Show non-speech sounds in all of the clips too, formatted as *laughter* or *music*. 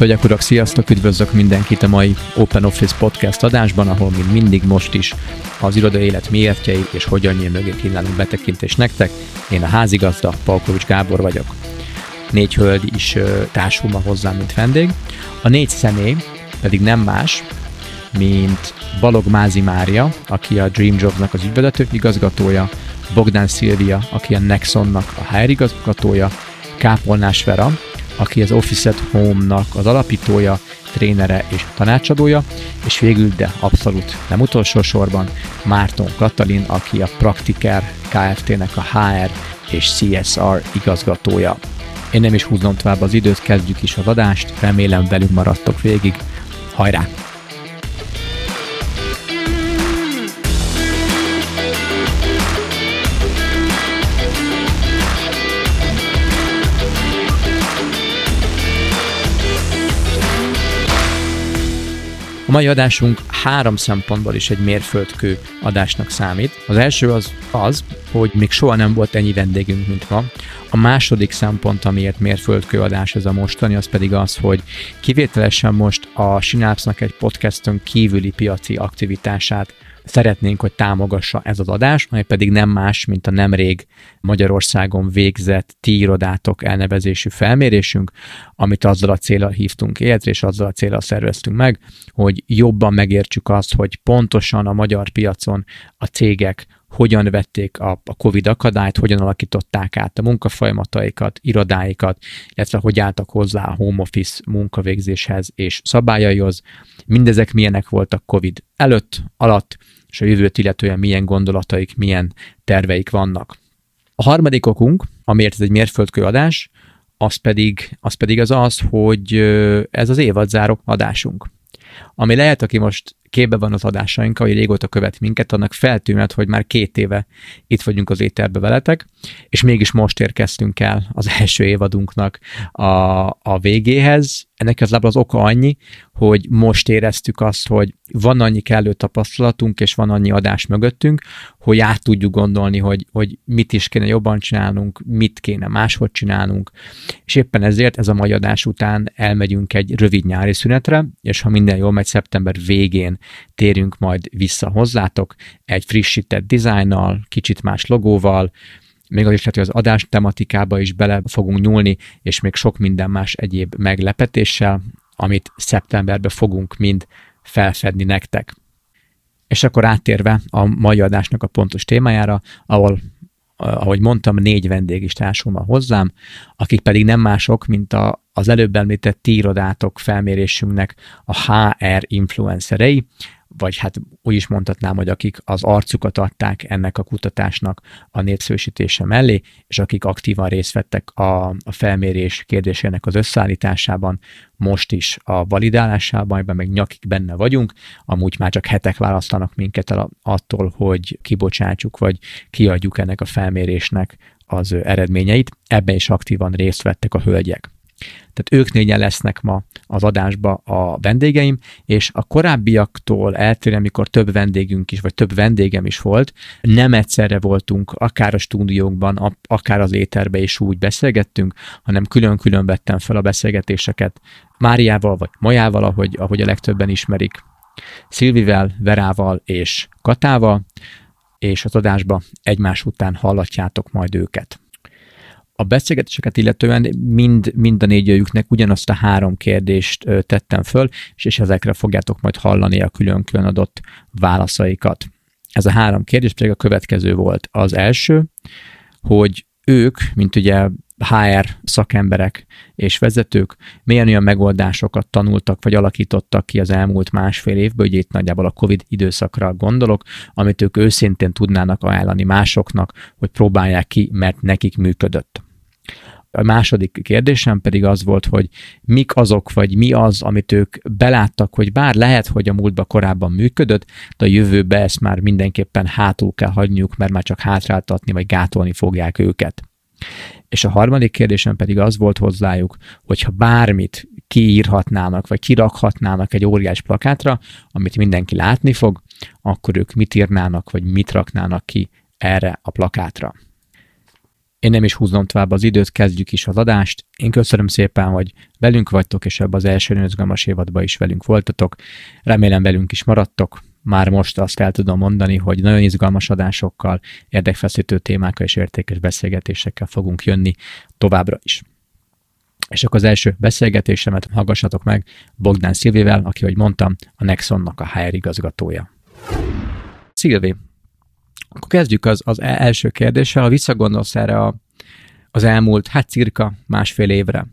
Hölgyek, urak, sziasztok! Üdvözlök mindenkit a mai Open Office Podcast adásban, ahol mint mindig most is az irodai élet miértjei és hogyan nyíl mögé kínálunk betekintést nektek. Én a házigazda, Palkovics Gábor vagyok. Négy hölgy is társul ma hozzám, mint vendég. A négy személy pedig nem más, mint Balog Mázi Mária, aki a Dream Jobs-nak az ügyvezető igazgatója, Bogdan Szilvia, aki a Nexonnak a HR igazgatója, Kápolnás Vera, aki az Office at Home-nak az alapítója, trénere és tanácsadója, és végül, de abszolút nem utolsó sorban, Márton Katalin, aki a Praktiker Kft-nek a HR és CSR igazgatója. Én nem is húznom tovább az időt, kezdjük is az adást, remélem velünk maradtok végig. Hajrá! A mai adásunk három szempontból is egy mérföldkő adásnak számít. Az első az az, hogy még soha nem volt ennyi vendégünk, mint ma. A második szempont, amiért mérföldkő adás ez a mostani, az pedig az, hogy kivételesen most a Synapse-nak egy podcaston kívüli piaci aktivitását szeretnénk, hogy támogassa ez az adás, amely pedig nem más, mint a nemrég Magyarországon végzett ti irodátok elnevezésű felmérésünk, amit azzal a célral hívtunk életre, és azzal a célral szerveztünk meg, hogy jobban megértsük azt, hogy pontosan a magyar piacon a cégek hogyan vették a, a COVID akadályt, hogyan alakították át a munkafolyamataikat, irodáikat, illetve hogy álltak hozzá a home office munkavégzéshez és szabályaihoz. Mindezek milyenek voltak COVID előtt, alatt, és a jövőt illetően milyen gondolataik, milyen terveik vannak. A harmadik okunk, amiért ez egy mérföldkő adás, az pedig, az pedig az az, hogy ez az évadzáró adásunk. Ami lehet, aki most képbe van az adásainkkal, hogy régóta követ minket, annak feltűnhet, hogy már két éve itt vagyunk az éterbe veletek, és mégis most érkeztünk el az első évadunknak a, a végéhez. Ennek az az oka annyi, hogy most éreztük azt, hogy van annyi kellő tapasztalatunk, és van annyi adás mögöttünk, hogy át tudjuk gondolni, hogy, hogy mit is kéne jobban csinálnunk, mit kéne máshogy csinálnunk, és éppen ezért ez a mai adás után elmegyünk egy rövid nyári szünetre, és ha minden jól megy, szeptember végén térünk majd vissza hozzátok egy frissített dizájnnal, kicsit más logóval, még az is lehet, hogy az adás tematikába is bele fogunk nyúlni, és még sok minden más egyéb meglepetéssel, amit szeptemberben fogunk mind felfedni nektek. És akkor áttérve a mai adásnak a pontos témájára, ahol ahogy mondtam, négy vendég is társul ma hozzám, akik pedig nem mások, mint a, az előbb említett ti irodátok felmérésünknek a HR influencerei, vagy hát úgy is mondhatnám, hogy akik az arcukat adták ennek a kutatásnak a népszerűsítése mellé, és akik aktívan részt vettek a, a felmérés kérdésének az összeállításában, most is a validálásában, ebben meg nyakig benne vagyunk, amúgy már csak hetek választanak minket el attól, hogy kibocsátsuk, vagy kiadjuk ennek a felmérésnek az eredményeit. Ebben is aktívan részt vettek a hölgyek. Tehát ők négyen lesznek ma az adásba a vendégeim, és a korábbiaktól eltérően, amikor több vendégünk is, vagy több vendégem is volt, nem egyszerre voltunk akár a stúdiókban, akár az éterbe is úgy beszélgettünk, hanem külön-külön vettem fel a beszélgetéseket Máriával, vagy Majával, ahogy, ahogy a legtöbben ismerik, Szilvivel, Verával és Katával, és az adásba egymás után hallatjátok majd őket. A beszélgetéseket illetően mind, mind a négyőjüknek ugyanazt a három kérdést tettem föl, és, és ezekre fogjátok majd hallani a külön-külön adott válaszaikat. Ez a három kérdés pedig a következő volt. Az első, hogy ők, mint ugye HR szakemberek és vezetők milyen olyan megoldásokat tanultak vagy alakítottak ki az elmúlt másfél évből, hogy itt nagyjából a COVID időszakra gondolok, amit ők őszintén tudnának ajánlani másoknak, hogy próbálják ki, mert nekik működött. A második kérdésem pedig az volt, hogy mik azok, vagy mi az, amit ők beláttak, hogy bár lehet, hogy a múltban korábban működött, de a jövőbe ezt már mindenképpen hátul kell hagyniuk, mert már csak hátráltatni, vagy gátolni fogják őket. És a harmadik kérdésem pedig az volt hozzájuk, hogyha bármit kiírhatnának, vagy kirakhatnának egy óriás plakátra, amit mindenki látni fog, akkor ők mit írnának, vagy mit raknának ki erre a plakátra. Én nem is húznom tovább az időt, kezdjük is az adást. Én köszönöm szépen, hogy velünk vagytok, és ebben az első izgalmas évadban is velünk voltatok. Remélem velünk is maradtok. Már most azt el tudom mondani, hogy nagyon izgalmas adásokkal, érdekfeszítő témákkal és értékes beszélgetésekkel fogunk jönni továbbra is. És akkor az első beszélgetésemet hallgassatok meg Bogdán Szilvével, aki, hogy mondtam, a Nexonnak a HR igazgatója. Szilvi, akkor kezdjük az, az e- első kérdéssel. Ha visszagondolsz erre a, az elmúlt, hát cirka másfél évre,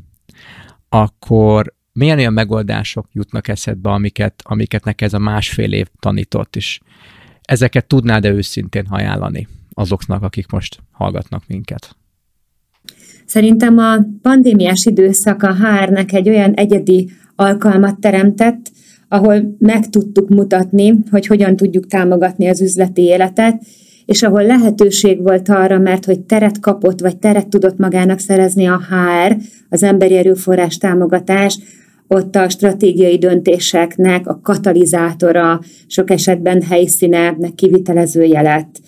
akkor milyen olyan megoldások jutnak eszedbe, amiket, amiket neked ez a másfél év tanított, és ezeket tudnád-e őszintén ajánlani azoknak, akik most hallgatnak minket? Szerintem a pandémiás időszak a HR-nek egy olyan egyedi alkalmat teremtett, ahol meg tudtuk mutatni, hogy hogyan tudjuk támogatni az üzleti életet, és ahol lehetőség volt arra, mert hogy teret kapott, vagy teret tudott magának szerezni a HR, az emberi erőforrás támogatás, ott a stratégiai döntéseknek a katalizátora, sok esetben helyszíne, kivitelezője lett.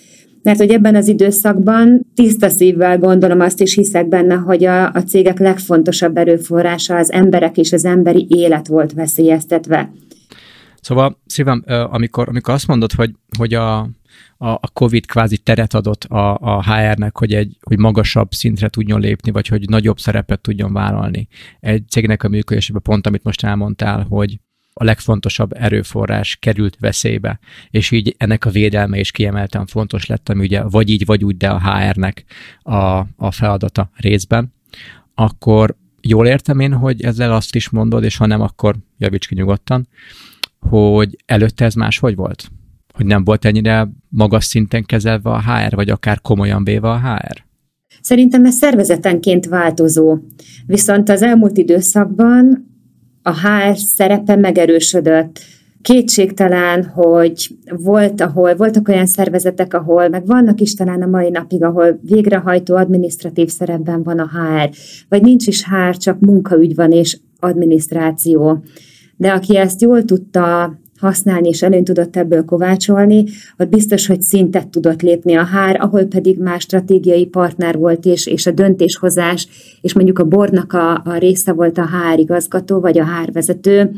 Mert hogy ebben az időszakban tiszta szívvel gondolom azt is hiszek benne, hogy a, a cégek legfontosabb erőforrása az emberek és az emberi élet volt veszélyeztetve. Szóval szívem, amikor, amikor azt mondod, hogy, hogy a, a, a COVID kvázi teret adott a, a HR-nek, hogy egy hogy magasabb szintre tudjon lépni, vagy hogy nagyobb szerepet tudjon vállalni. Egy cégnek a működésében pont, amit most elmondtál, hogy a legfontosabb erőforrás került veszélybe, és így ennek a védelme is kiemelten fontos lett, ami ugye vagy így, vagy úgy, de a HR-nek a, a feladata részben, akkor jól értem én, hogy ezzel azt is mondod, és ha nem, akkor javíts ki nyugodtan, hogy előtte ez más hogy volt? Hogy nem volt ennyire magas szinten kezelve a HR, vagy akár komolyan véve a HR? Szerintem ez szervezetenként változó. Viszont az elmúlt időszakban a HR szerepe megerősödött. Kétségtelen, hogy volt, ahol, voltak olyan szervezetek, ahol, meg vannak is talán a mai napig, ahol végrehajtó administratív szerepben van a HR, vagy nincs is HR, csak munkaügy van és adminisztráció. De aki ezt jól tudta használni, és előny tudott ebből kovácsolni, ott biztos, hogy szintet tudott lépni a hár, ahol pedig más stratégiai partner volt, és, és a döntéshozás, és mondjuk a bornak a, a része volt a hár igazgató, vagy a hárvezető,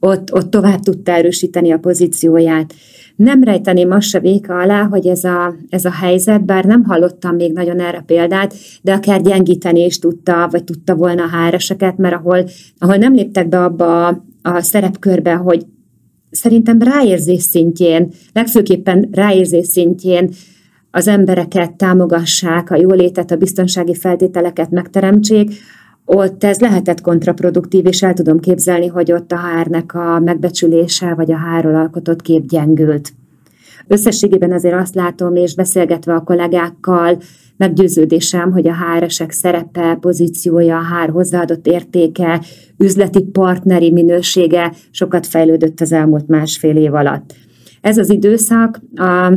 ott, ott tovább tudta erősíteni a pozícióját. Nem rejteném azt se véka alá, hogy ez a, ez a helyzet, bár nem hallottam még nagyon erre példát, de akár gyengíteni is tudta, vagy tudta volna a háreseket, mert ahol, ahol nem léptek be abba a, a szerepkörbe, hogy szerintem ráérzés szintjén, legfőképpen ráérzés szintjén az embereket támogassák, a jólétet, a biztonsági feltételeket megteremtsék, ott ez lehetett kontraproduktív, és el tudom képzelni, hogy ott a hárnek a megbecsülése, vagy a hárról alkotott kép gyengült. Összességében azért azt látom, és beszélgetve a kollégákkal, meggyőződésem, hogy a HR-esek szerepe, pozíciója, a HR hozzáadott értéke, üzleti partneri minősége sokat fejlődött az elmúlt másfél év alatt. Ez az időszak a,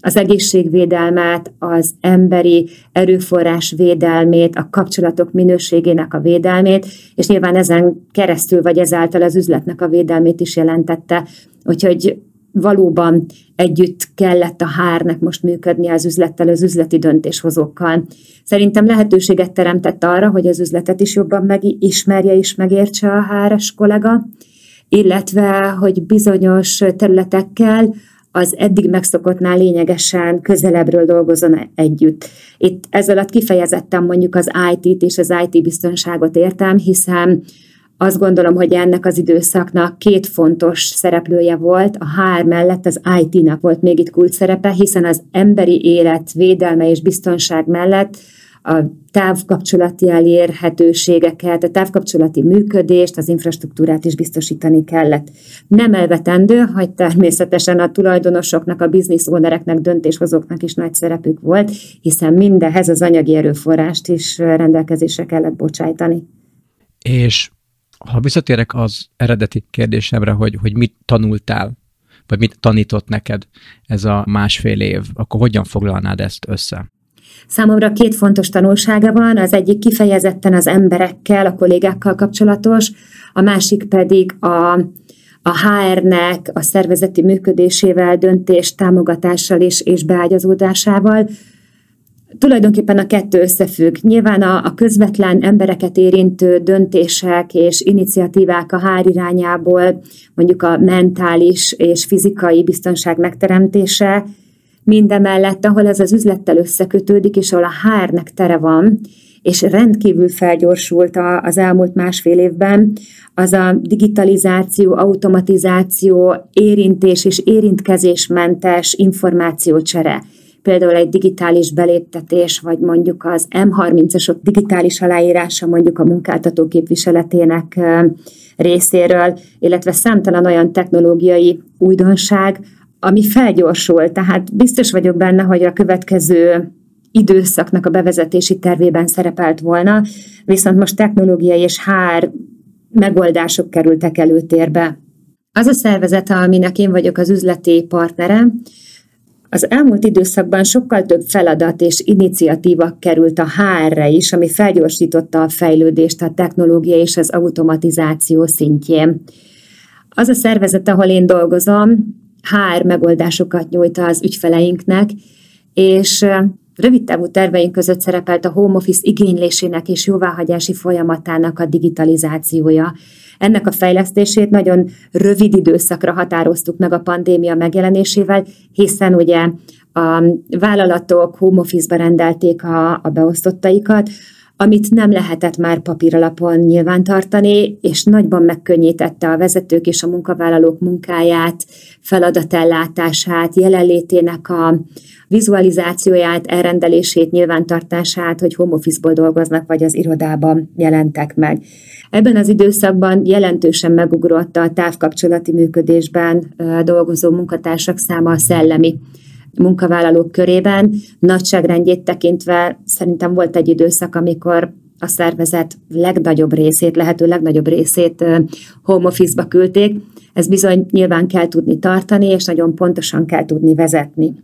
az egészségvédelmet, az emberi erőforrás védelmét, a kapcsolatok minőségének a védelmét, és nyilván ezen keresztül vagy ezáltal az üzletnek a védelmét is jelentette. Úgyhogy valóban együtt kellett a hárnek most működni az üzlettel, az üzleti döntéshozókkal. Szerintem lehetőséget teremtett arra, hogy az üzletet is jobban megismerje és megértse a háres kollega, illetve, hogy bizonyos területekkel az eddig megszokottnál lényegesen közelebbről dolgozon együtt. Itt ez alatt kifejezetten mondjuk az IT-t és az IT biztonságot értem, hiszen azt gondolom, hogy ennek az időszaknak két fontos szereplője volt, a HR mellett az IT-nak volt még itt kult szerepe, hiszen az emberi élet védelme és biztonság mellett a távkapcsolati elérhetőségeket, a távkapcsolati működést, az infrastruktúrát is biztosítani kellett. Nem elvetendő, hogy természetesen a tulajdonosoknak, a business ownereknek, döntéshozóknak is nagy szerepük volt, hiszen mindehez az anyagi erőforrást is rendelkezésre kellett bocsájtani. És ha visszatérek az eredeti kérdésemre, hogy, hogy mit tanultál, vagy mit tanított neked ez a másfél év, akkor hogyan foglalnád ezt össze? Számomra két fontos tanulsága van, az egyik kifejezetten az emberekkel, a kollégákkal kapcsolatos, a másik pedig a, a HR-nek a szervezeti működésével, döntés támogatással és, és beágyazódásával. Tulajdonképpen a kettő összefügg. Nyilván a, a közvetlen embereket érintő döntések és iniciatívák a hár irányából, mondjuk a mentális és fizikai biztonság megteremtése, mindemellett, ahol ez az üzlettel összekötődik, és ahol a hárnek tere van, és rendkívül felgyorsult az elmúlt másfél évben, az a digitalizáció, automatizáció, érintés és érintkezésmentes információcsere például egy digitális beléptetés, vagy mondjuk az M30-asok digitális aláírása mondjuk a munkáltató képviseletének részéről, illetve számtalan olyan technológiai újdonság, ami felgyorsul. Tehát biztos vagyok benne, hogy a következő időszaknak a bevezetési tervében szerepelt volna, viszont most technológiai és hár megoldások kerültek előtérbe. Az a szervezet, aminek én vagyok az üzleti partnere, az elmúlt időszakban sokkal több feladat és iniciatíva került a HR-re is, ami felgyorsította a fejlődést a technológia és az automatizáció szintjén. Az a szervezet, ahol én dolgozom, HR megoldásokat nyújt az ügyfeleinknek, és rövid távú terveink között szerepelt a home office igénylésének és jóváhagyási folyamatának a digitalizációja. Ennek a fejlesztését nagyon rövid időszakra határoztuk meg a pandémia megjelenésével, hiszen ugye a vállalatok home office-ba rendelték a, a beosztottaikat, amit nem lehetett már papíralapon nyilvántartani, és nagyban megkönnyítette a vezetők és a munkavállalók munkáját, feladatellátását, jelenlétének a vizualizációját, elrendelését, nyilvántartását, hogy home office-ból dolgoznak, vagy az irodában jelentek meg. Ebben az időszakban jelentősen megugrott a távkapcsolati működésben dolgozó munkatársak száma a szellemi munkavállalók körében. Nagyságrendjét tekintve szerintem volt egy időszak, amikor a szervezet legnagyobb részét, lehető legnagyobb részét home office-ba küldték. Ez bizony nyilván kell tudni tartani, és nagyon pontosan kell tudni vezetni.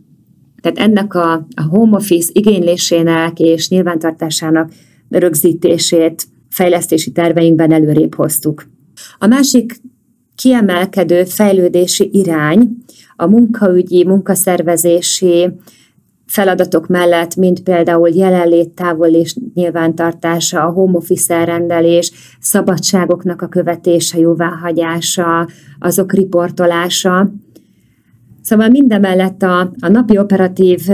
Tehát ennek a, a home office igénylésének és nyilvántartásának rögzítését fejlesztési terveinkben előrébb hoztuk. A másik kiemelkedő fejlődési irány a munkaügyi, munkaszervezési feladatok mellett, mint például jelenlét, távol és nyilvántartása, a home office elrendelés, szabadságoknak a követése, jóváhagyása, azok riportolása. Szóval mindemellett a, a napi operatív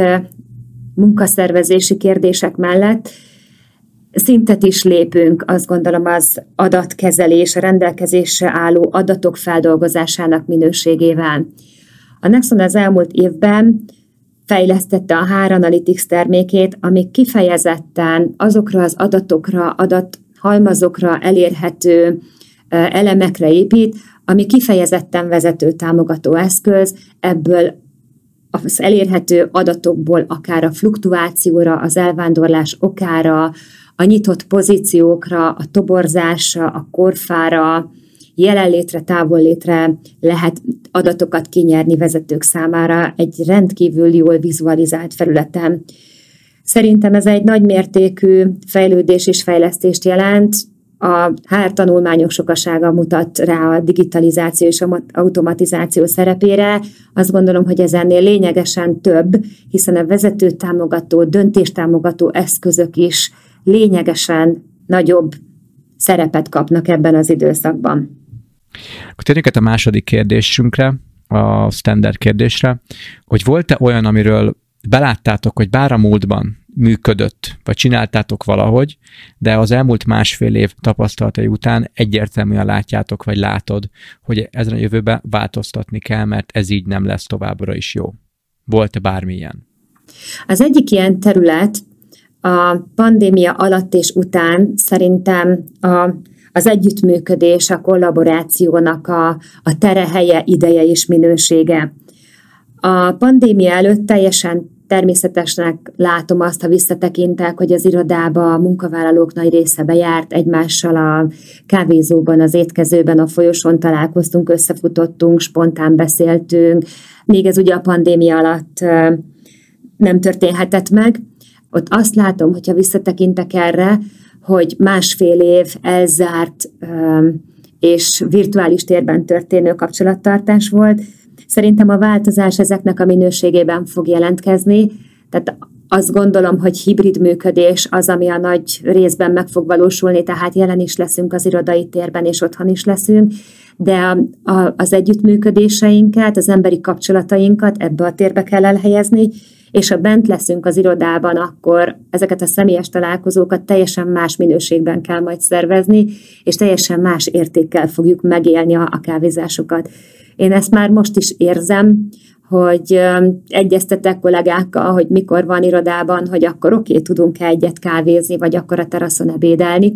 munkaszervezési kérdések mellett szintet is lépünk, azt gondolom az adatkezelés, a rendelkezésre álló adatok feldolgozásának minőségével. A Nexon az elmúlt évben fejlesztette a HR Analytics termékét, ami kifejezetten azokra az adatokra, adathalmazokra elérhető elemekre épít, ami kifejezetten vezető támogató eszköz, ebből az elérhető adatokból akár a fluktuációra, az elvándorlás okára, a nyitott pozíciókra, a toborzásra, a korfára, jelenlétre, távollétre lehet adatokat kinyerni vezetők számára egy rendkívül jól vizualizált felületen. Szerintem ez egy nagymértékű fejlődés és fejlesztést jelent, a HR tanulmányok sokasága mutat rá a digitalizáció és a automatizáció szerepére. Azt gondolom, hogy ez ennél lényegesen több, hiszen a vezető támogató, döntéstámogató eszközök is lényegesen nagyobb szerepet kapnak ebben az időszakban. Akkor térjünk a második kérdésünkre, a standard kérdésre, hogy volt-e olyan, amiről beláttátok, hogy bár a múltban működött, vagy csináltátok valahogy, de az elmúlt másfél év tapasztalatai után egyértelműen látjátok, vagy látod, hogy ezen a jövőben változtatni kell, mert ez így nem lesz továbbra is jó. Volt-e bármilyen? Az egyik ilyen terület a pandémia alatt és után szerintem a az együttműködés, a kollaborációnak a, a terehelye, ideje és minősége. A pandémia előtt teljesen természetesnek látom azt, ha visszatekintek, hogy az irodába a munkavállalók nagy része bejárt egymással a kávézóban, az étkezőben, a folyosón találkoztunk, összefutottunk, spontán beszéltünk, még ez ugye a pandémia alatt nem történhetett meg. Ott azt látom, hogyha visszatekintek erre, hogy másfél év elzárt és virtuális térben történő kapcsolattartás volt. Szerintem a változás ezeknek a minőségében fog jelentkezni, tehát azt gondolom, hogy hibrid működés az, ami a nagy részben meg fog valósulni, tehát jelen is leszünk az irodai térben, és otthon is leszünk, de a, a, az együttműködéseinket, az emberi kapcsolatainkat ebbe a térbe kell elhelyezni, és ha bent leszünk az irodában, akkor ezeket a személyes találkozókat teljesen más minőségben kell majd szervezni, és teljesen más értékkel fogjuk megélni a, kávézásokat. Én ezt már most is érzem, hogy egyeztetek kollégákkal, hogy mikor van irodában, hogy akkor oké, okay, tudunk-e egyet kávézni, vagy akkor a teraszon ebédelni.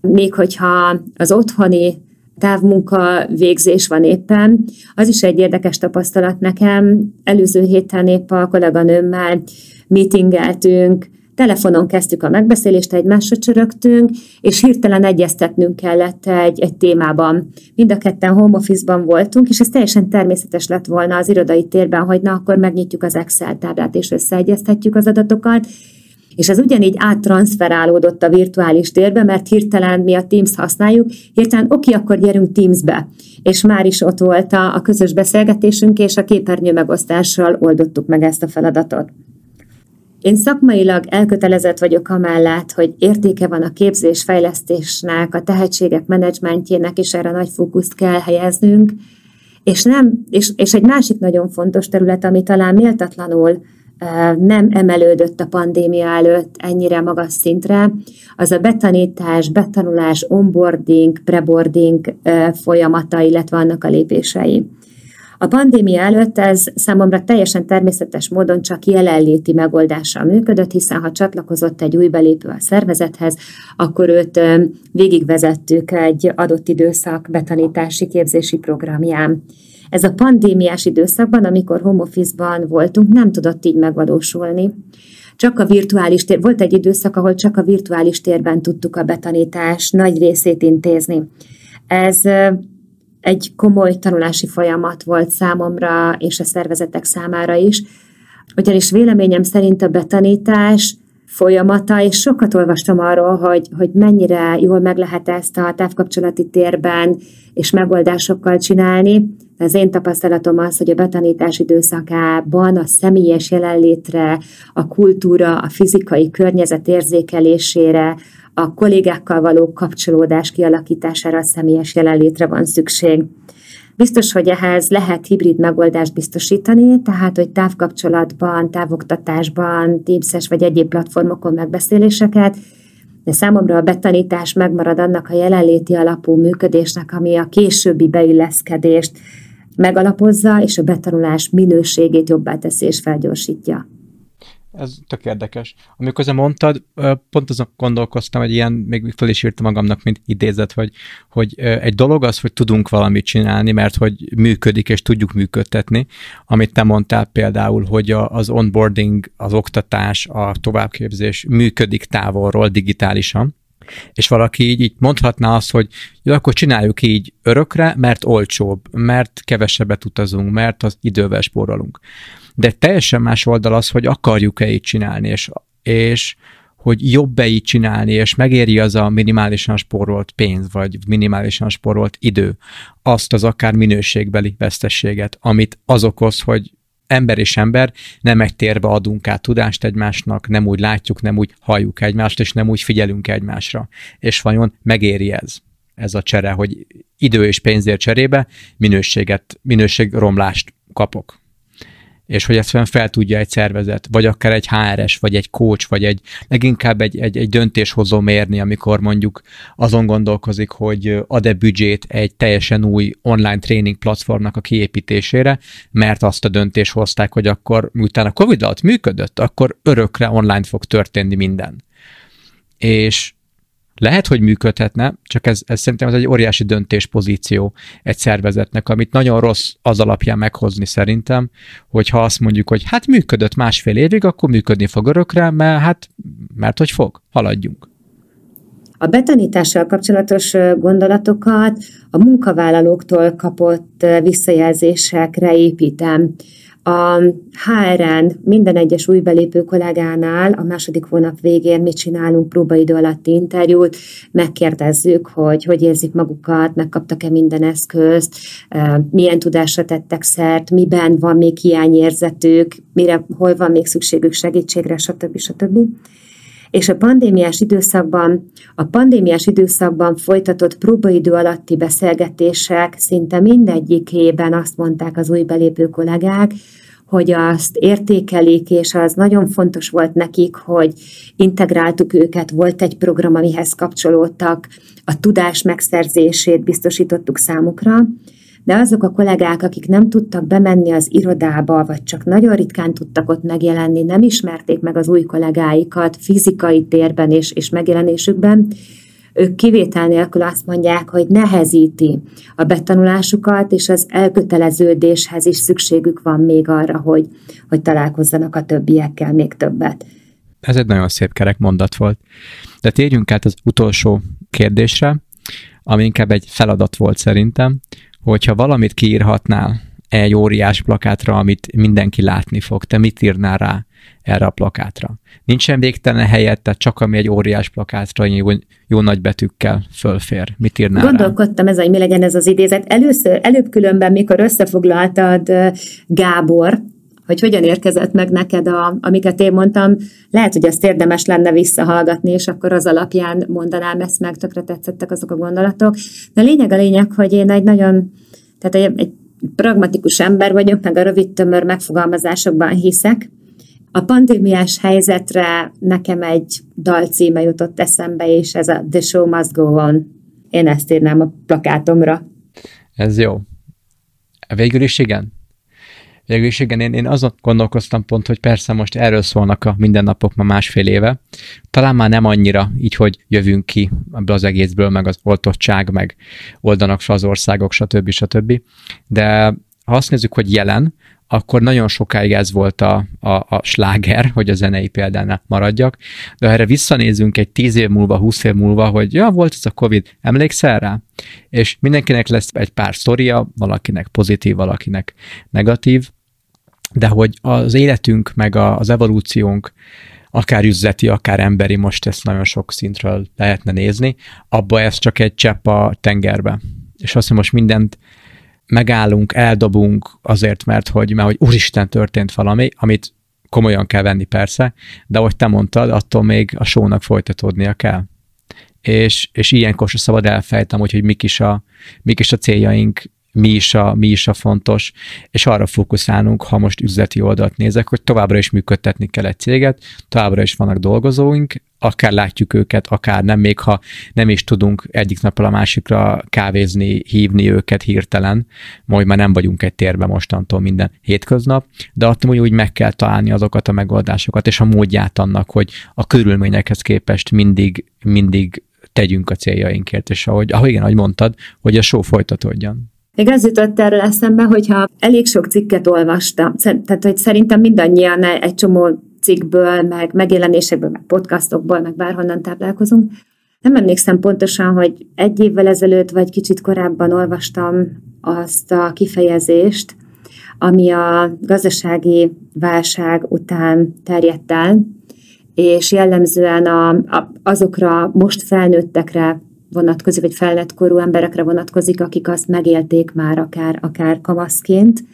Még hogyha az otthoni távmunka végzés van éppen, az is egy érdekes tapasztalat nekem. Előző héten épp a kolléganőmmel meetingeltünk, telefonon kezdtük a megbeszélést, egymásra csörögtünk, és hirtelen egyeztetnünk kellett egy, egy témában. Mind a ketten home office-ban voltunk, és ez teljesen természetes lett volna az irodai térben, hogy na, akkor megnyitjuk az Excel táblát, és összeegyeztetjük az adatokat, és ez ugyanígy áttranszferálódott a virtuális térbe, mert hirtelen mi a Teams használjuk, hirtelen oké, akkor gyerünk Teamsbe. És már is ott volt a, a közös beszélgetésünk, és a képernyő megosztással oldottuk meg ezt a feladatot. Én szakmailag elkötelezett vagyok amellett, hogy értéke van a képzés fejlesztésnek, a tehetségek menedzsmentjének, és erre nagy fókuszt kell helyeznünk, és, nem, és, és egy másik nagyon fontos terület, ami talán méltatlanul nem emelődött a pandémia előtt ennyire magas szintre, az a betanítás, betanulás, onboarding, preboarding folyamata, illetve annak a lépései. A pandémia előtt ez számomra teljesen természetes módon csak jelenléti megoldással működött, hiszen ha csatlakozott egy új belépő a szervezethez, akkor őt végigvezettük egy adott időszak betanítási képzési programján. Ez a pandémiás időszakban, amikor home office-ban voltunk, nem tudott így megvalósulni. Csak a virtuális tér, volt egy időszak, ahol csak a virtuális térben tudtuk a betanítás nagy részét intézni. Ez egy komoly tanulási folyamat volt számomra és a szervezetek számára is, ugyanis véleményem szerint a betanítás folyamata, és sokat olvastam arról, hogy, hogy mennyire jól meg lehet ezt a távkapcsolati térben és megoldásokkal csinálni. Az én tapasztalatom az, hogy a betanítás időszakában a személyes jelenlétre, a kultúra, a fizikai környezet érzékelésére, a kollégákkal való kapcsolódás kialakítására a személyes jelenlétre van szükség. Biztos, hogy ehhez lehet hibrid megoldást biztosítani, tehát, hogy távkapcsolatban, távoktatásban, Teams-es vagy egyéb platformokon megbeszéléseket, de számomra a betanítás megmarad annak a jelenléti alapú működésnek, ami a későbbi beilleszkedést megalapozza, és a betanulás minőségét jobbá teszi és felgyorsítja ez tök érdekes. Amikor ezt mondtad, pont azon gondolkoztam, hogy ilyen, még fel is írtam magamnak, mint idézet, hogy, hogy egy dolog az, hogy tudunk valamit csinálni, mert hogy működik, és tudjuk működtetni. Amit te mondtál például, hogy az onboarding, az oktatás, a továbbképzés működik távolról, digitálisan, és valaki így, így mondhatná azt, hogy jó, akkor csináljuk így örökre, mert olcsóbb, mert kevesebbet utazunk, mert az idővel spórolunk. De teljesen más oldal az, hogy akarjuk-e így csinálni, és, és hogy jobb-e így csinálni, és megéri az a minimálisan spórolt pénz, vagy minimálisan spórolt idő, azt az akár minőségbeli vesztességet, amit az okoz, hogy ember és ember nem egy térbe adunk át tudást egymásnak, nem úgy látjuk, nem úgy halljuk egymást, és nem úgy figyelünk egymásra. És vajon megéri ez? Ez a csere, hogy idő és pénzért cserébe minőséget, minőségromlást kapok és hogy ezt fel tudja egy szervezet, vagy akár egy HRS, vagy egy coach, vagy egy leginkább egy, egy, egy döntéshozó mérni, amikor mondjuk azon gondolkozik, hogy ad-e büdzsét egy teljesen új online tréning platformnak a kiépítésére, mert azt a döntést hozták, hogy akkor miután a Covid alatt működött, akkor örökre online fog történni minden. És lehet, hogy működhetne, csak ez, ez szerintem ez egy óriási döntéspozíció egy szervezetnek, amit nagyon rossz az alapján meghozni szerintem, hogyha azt mondjuk, hogy hát működött másfél évig, akkor működni fog örökre, mert hát, mert hogy fog, haladjunk. A betanítással kapcsolatos gondolatokat a munkavállalóktól kapott visszajelzésekre építem. A, HRN minden egyes új belépő kollégánál a második hónap végén mit csinálunk próbaidő alatti interjút, megkérdezzük, hogy hogy érzik magukat, megkaptak-e minden eszközt, milyen tudásra tettek szert, miben van még hiányérzetük, mire, hol van még szükségük segítségre, stb. stb. És a pandémiás időszakban, a pandémiás időszakban folytatott próbaidő alatti beszélgetések szinte mindegyikében azt mondták az új belépő kollégák, hogy azt értékelik, és az nagyon fontos volt nekik, hogy integráltuk őket, volt egy program, amihez kapcsolódtak, a tudás megszerzését biztosítottuk számukra, de azok a kollégák, akik nem tudtak bemenni az irodába, vagy csak nagyon ritkán tudtak ott megjelenni, nem ismerték meg az új kollégáikat fizikai térben és, és megjelenésükben, ők kivétel nélkül azt mondják, hogy nehezíti a betanulásukat, és az elköteleződéshez is szükségük van még arra, hogy, hogy találkozzanak a többiekkel még többet. Ez egy nagyon szép kerek mondat volt. De térjünk át az utolsó kérdésre, ami inkább egy feladat volt szerintem, hogyha valamit kiírhatnál egy óriás plakátra, amit mindenki látni fog, te mit írnál rá erre a plakátra? Nincsen végtelen helyet, tehát csak ami egy óriás plakátra jó, jó nagy betűkkel fölfér. Mit írnál Gondolkodtam rá? ez, hogy mi legyen ez az idézet. Először, előbb különben, mikor összefoglaltad Gábor, hogy hogyan érkezett meg neked, a, amiket én mondtam, lehet, hogy azt érdemes lenne visszahallgatni, és akkor az alapján mondanám ezt meg, tökre tetszettek azok a gondolatok. De lényeg a lényeg, hogy én egy nagyon, tehát egy, egy pragmatikus ember vagyok, meg a rövid tömör megfogalmazásokban hiszek. A pandémiás helyzetre nekem egy dal címe jutott eszembe, és ez a The Show Must Go On. Én ezt írnám a plakátomra. Ez jó. Végül is igen. Végül is igen, én, én azon gondolkoztam pont, hogy persze most erről szólnak a mindennapok ma másfél éve. Talán már nem annyira így, hogy jövünk ki ebből az egészből, meg az oltottság, meg oldanak fel az országok, stb. stb. De ha azt nézzük, hogy jelen, akkor nagyon sokáig ez volt a, a, a sláger, hogy a zenei példánál maradjak, de ha erre visszanézünk egy tíz év múlva, húsz év múlva, hogy ja, volt ez a Covid, emlékszel rá? És mindenkinek lesz egy pár sztoria, valakinek pozitív, valakinek negatív, de hogy az életünk, meg az evolúciónk, akár üzleti, akár emberi, most ezt nagyon sok szintről lehetne nézni, abba ez csak egy csepp a tengerbe. És azt, hogy most mindent megállunk, eldobunk azért, mert hogy, mert hogy úristen történt valami, amit komolyan kell venni persze, de ahogy te mondtad, attól még a sónak folytatódnia kell. És, és ilyenkor se szabad elfejtem, hogy, hogy mik, is a, mik is a céljaink, mi is, a, mi is a fontos, és arra fókuszálunk, ha most üzleti oldalt nézek, hogy továbbra is működtetni kell egy céget, továbbra is vannak dolgozóink, akár látjuk őket, akár nem, még ha nem is tudunk egyik napról a másikra kávézni, hívni őket hirtelen, majd már nem vagyunk egy térben mostantól minden hétköznap, de attól úgy meg kell találni azokat a megoldásokat, és a módját annak, hogy a körülményekhez képest mindig, mindig tegyünk a céljainkért, és ahogy, ahogy igen, ahogy mondtad, hogy a show folytatódjon. Még az jutott erről eszembe, hogyha elég sok cikket olvastam, tehát hogy szerintem mindannyian egy csomó cikkből, meg megjelenésekből, meg podcastokból, meg bárhonnan táplálkozunk. Nem emlékszem pontosan, hogy egy évvel ezelőtt, vagy kicsit korábban olvastam azt a kifejezést, ami a gazdasági válság után terjedt el, és jellemzően a, a, azokra most felnőttekre vonatkozik, vagy felnőtt korú emberekre vonatkozik, akik azt megélték már akár, akár kamaszként,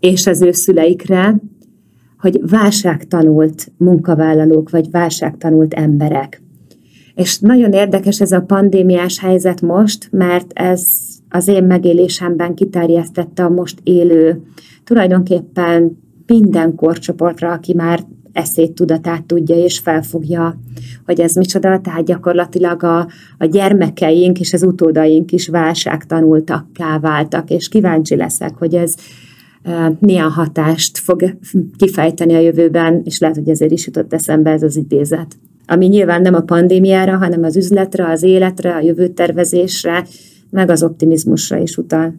és az ő szüleikre, hogy válságtanult munkavállalók, vagy válságtanult emberek. És nagyon érdekes ez a pandémiás helyzet most, mert ez az én megélésemben kiterjesztette a most élő, tulajdonképpen minden korcsoportra, aki már eszét, tudatát tudja és felfogja, hogy ez micsoda, tehát gyakorlatilag a, a gyermekeink és az utódaink is válságtanultakká váltak, és kíváncsi leszek, hogy ez e, milyen hatást fog kifejteni a jövőben, és lehet, hogy ezért is jutott eszembe ez az idézet. Ami nyilván nem a pandémiára, hanem az üzletre, az életre, a jövőtervezésre, meg az optimizmusra is utal.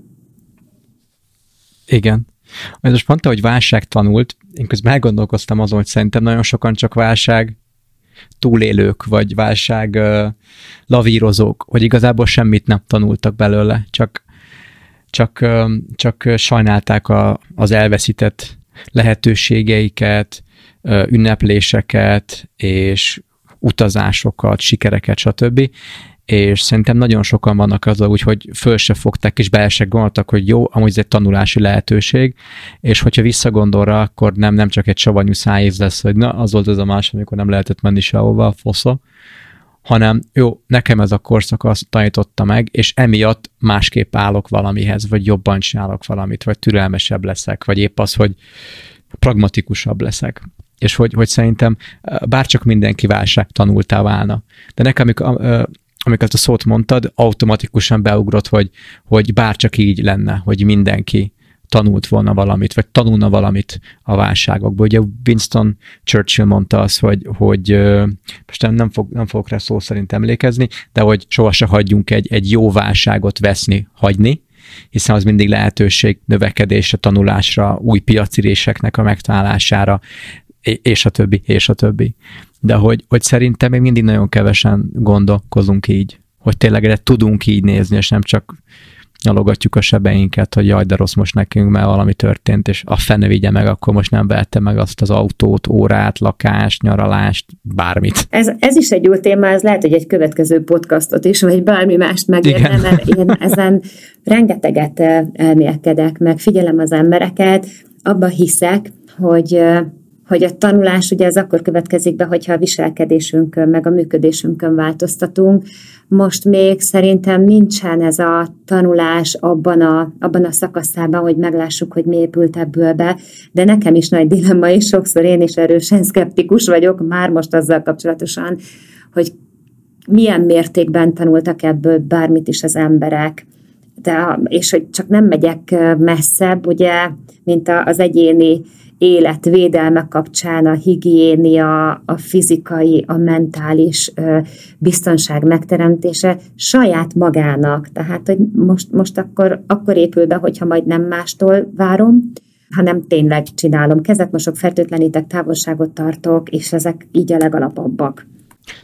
Igen. Ez most mondta, hogy válság tanult, én közben elgondolkoztam azon, hogy szerintem nagyon sokan csak válság túlélők, vagy válság uh, lavírozók, hogy igazából semmit nem tanultak belőle, csak, csak, uh, csak sajnálták a, az elveszített lehetőségeiket, ünnepléseket és utazásokat, sikereket, stb. És szerintem nagyon sokan vannak azzal úgy, hogy föl se fogták, és be se gondoltak, hogy jó, amúgy ez egy tanulási lehetőség, és hogyha visszagondol rá, akkor nem, nem csak egy savanyú szájév lesz, hogy na, az volt az a más, amikor nem lehetett menni sehova, a foszó, hanem jó, nekem ez a korszak azt tanította meg, és emiatt másképp állok valamihez, vagy jobban csinálok valamit, vagy türelmesebb leszek, vagy épp az, hogy pragmatikusabb leszek. És hogy, hogy szerintem bárcsak mindenki válság tanultá válna. De nekem, amikor, amikor ezt a szót mondtad, automatikusan beugrott, hogy, hogy bárcsak így lenne, hogy mindenki tanult volna valamit, vagy tanulna valamit a válságokból. Ugye Winston Churchill mondta azt, hogy, hogy most nem, nem, fog, nem fogok rá szó szerint emlékezni, de hogy sohasem hagyjunk egy, egy jó válságot veszni, hagyni, hiszen az mindig lehetőség növekedésre, tanulásra, új piaciréseknek a megtalálására, és a többi, és a többi. De hogy, hogy szerintem még mindig nagyon kevesen gondolkozunk így, hogy tényleg erre tudunk így nézni, és nem csak nyalogatjuk a sebeinket, hogy jaj, de rossz most nekünk, mert valami történt, és a fene vigye meg, akkor most nem vette meg azt az autót, órát, lakást, nyaralást, bármit. Ez, ez is egy jó téma, ez lehet, hogy egy következő podcastot is, vagy bármi mást megérne, mert én ezen rengeteget eh, elmélkedek, meg figyelem az embereket, abba hiszek, hogy eh, hogy a tanulás ugye ez akkor következik be, hogyha a viselkedésünkön, meg a működésünkön változtatunk. Most még szerintem nincsen ez a tanulás abban a, abban a szakaszában, hogy meglássuk, hogy mi épült ebből be, de nekem is nagy dilemma, és sokszor én is erősen szkeptikus vagyok, már most azzal kapcsolatosan, hogy milyen mértékben tanultak ebből bármit is az emberek. De, és hogy csak nem megyek messzebb, ugye, mint az egyéni életvédelme kapcsán a higiénia, a fizikai, a mentális biztonság megteremtése saját magának. Tehát, hogy most, most akkor, akkor épül be, hogyha majd nem mástól várom, hanem tényleg csinálom. Kezet mosok, fertőtlenítek, távolságot tartok, és ezek így a legalapabbak.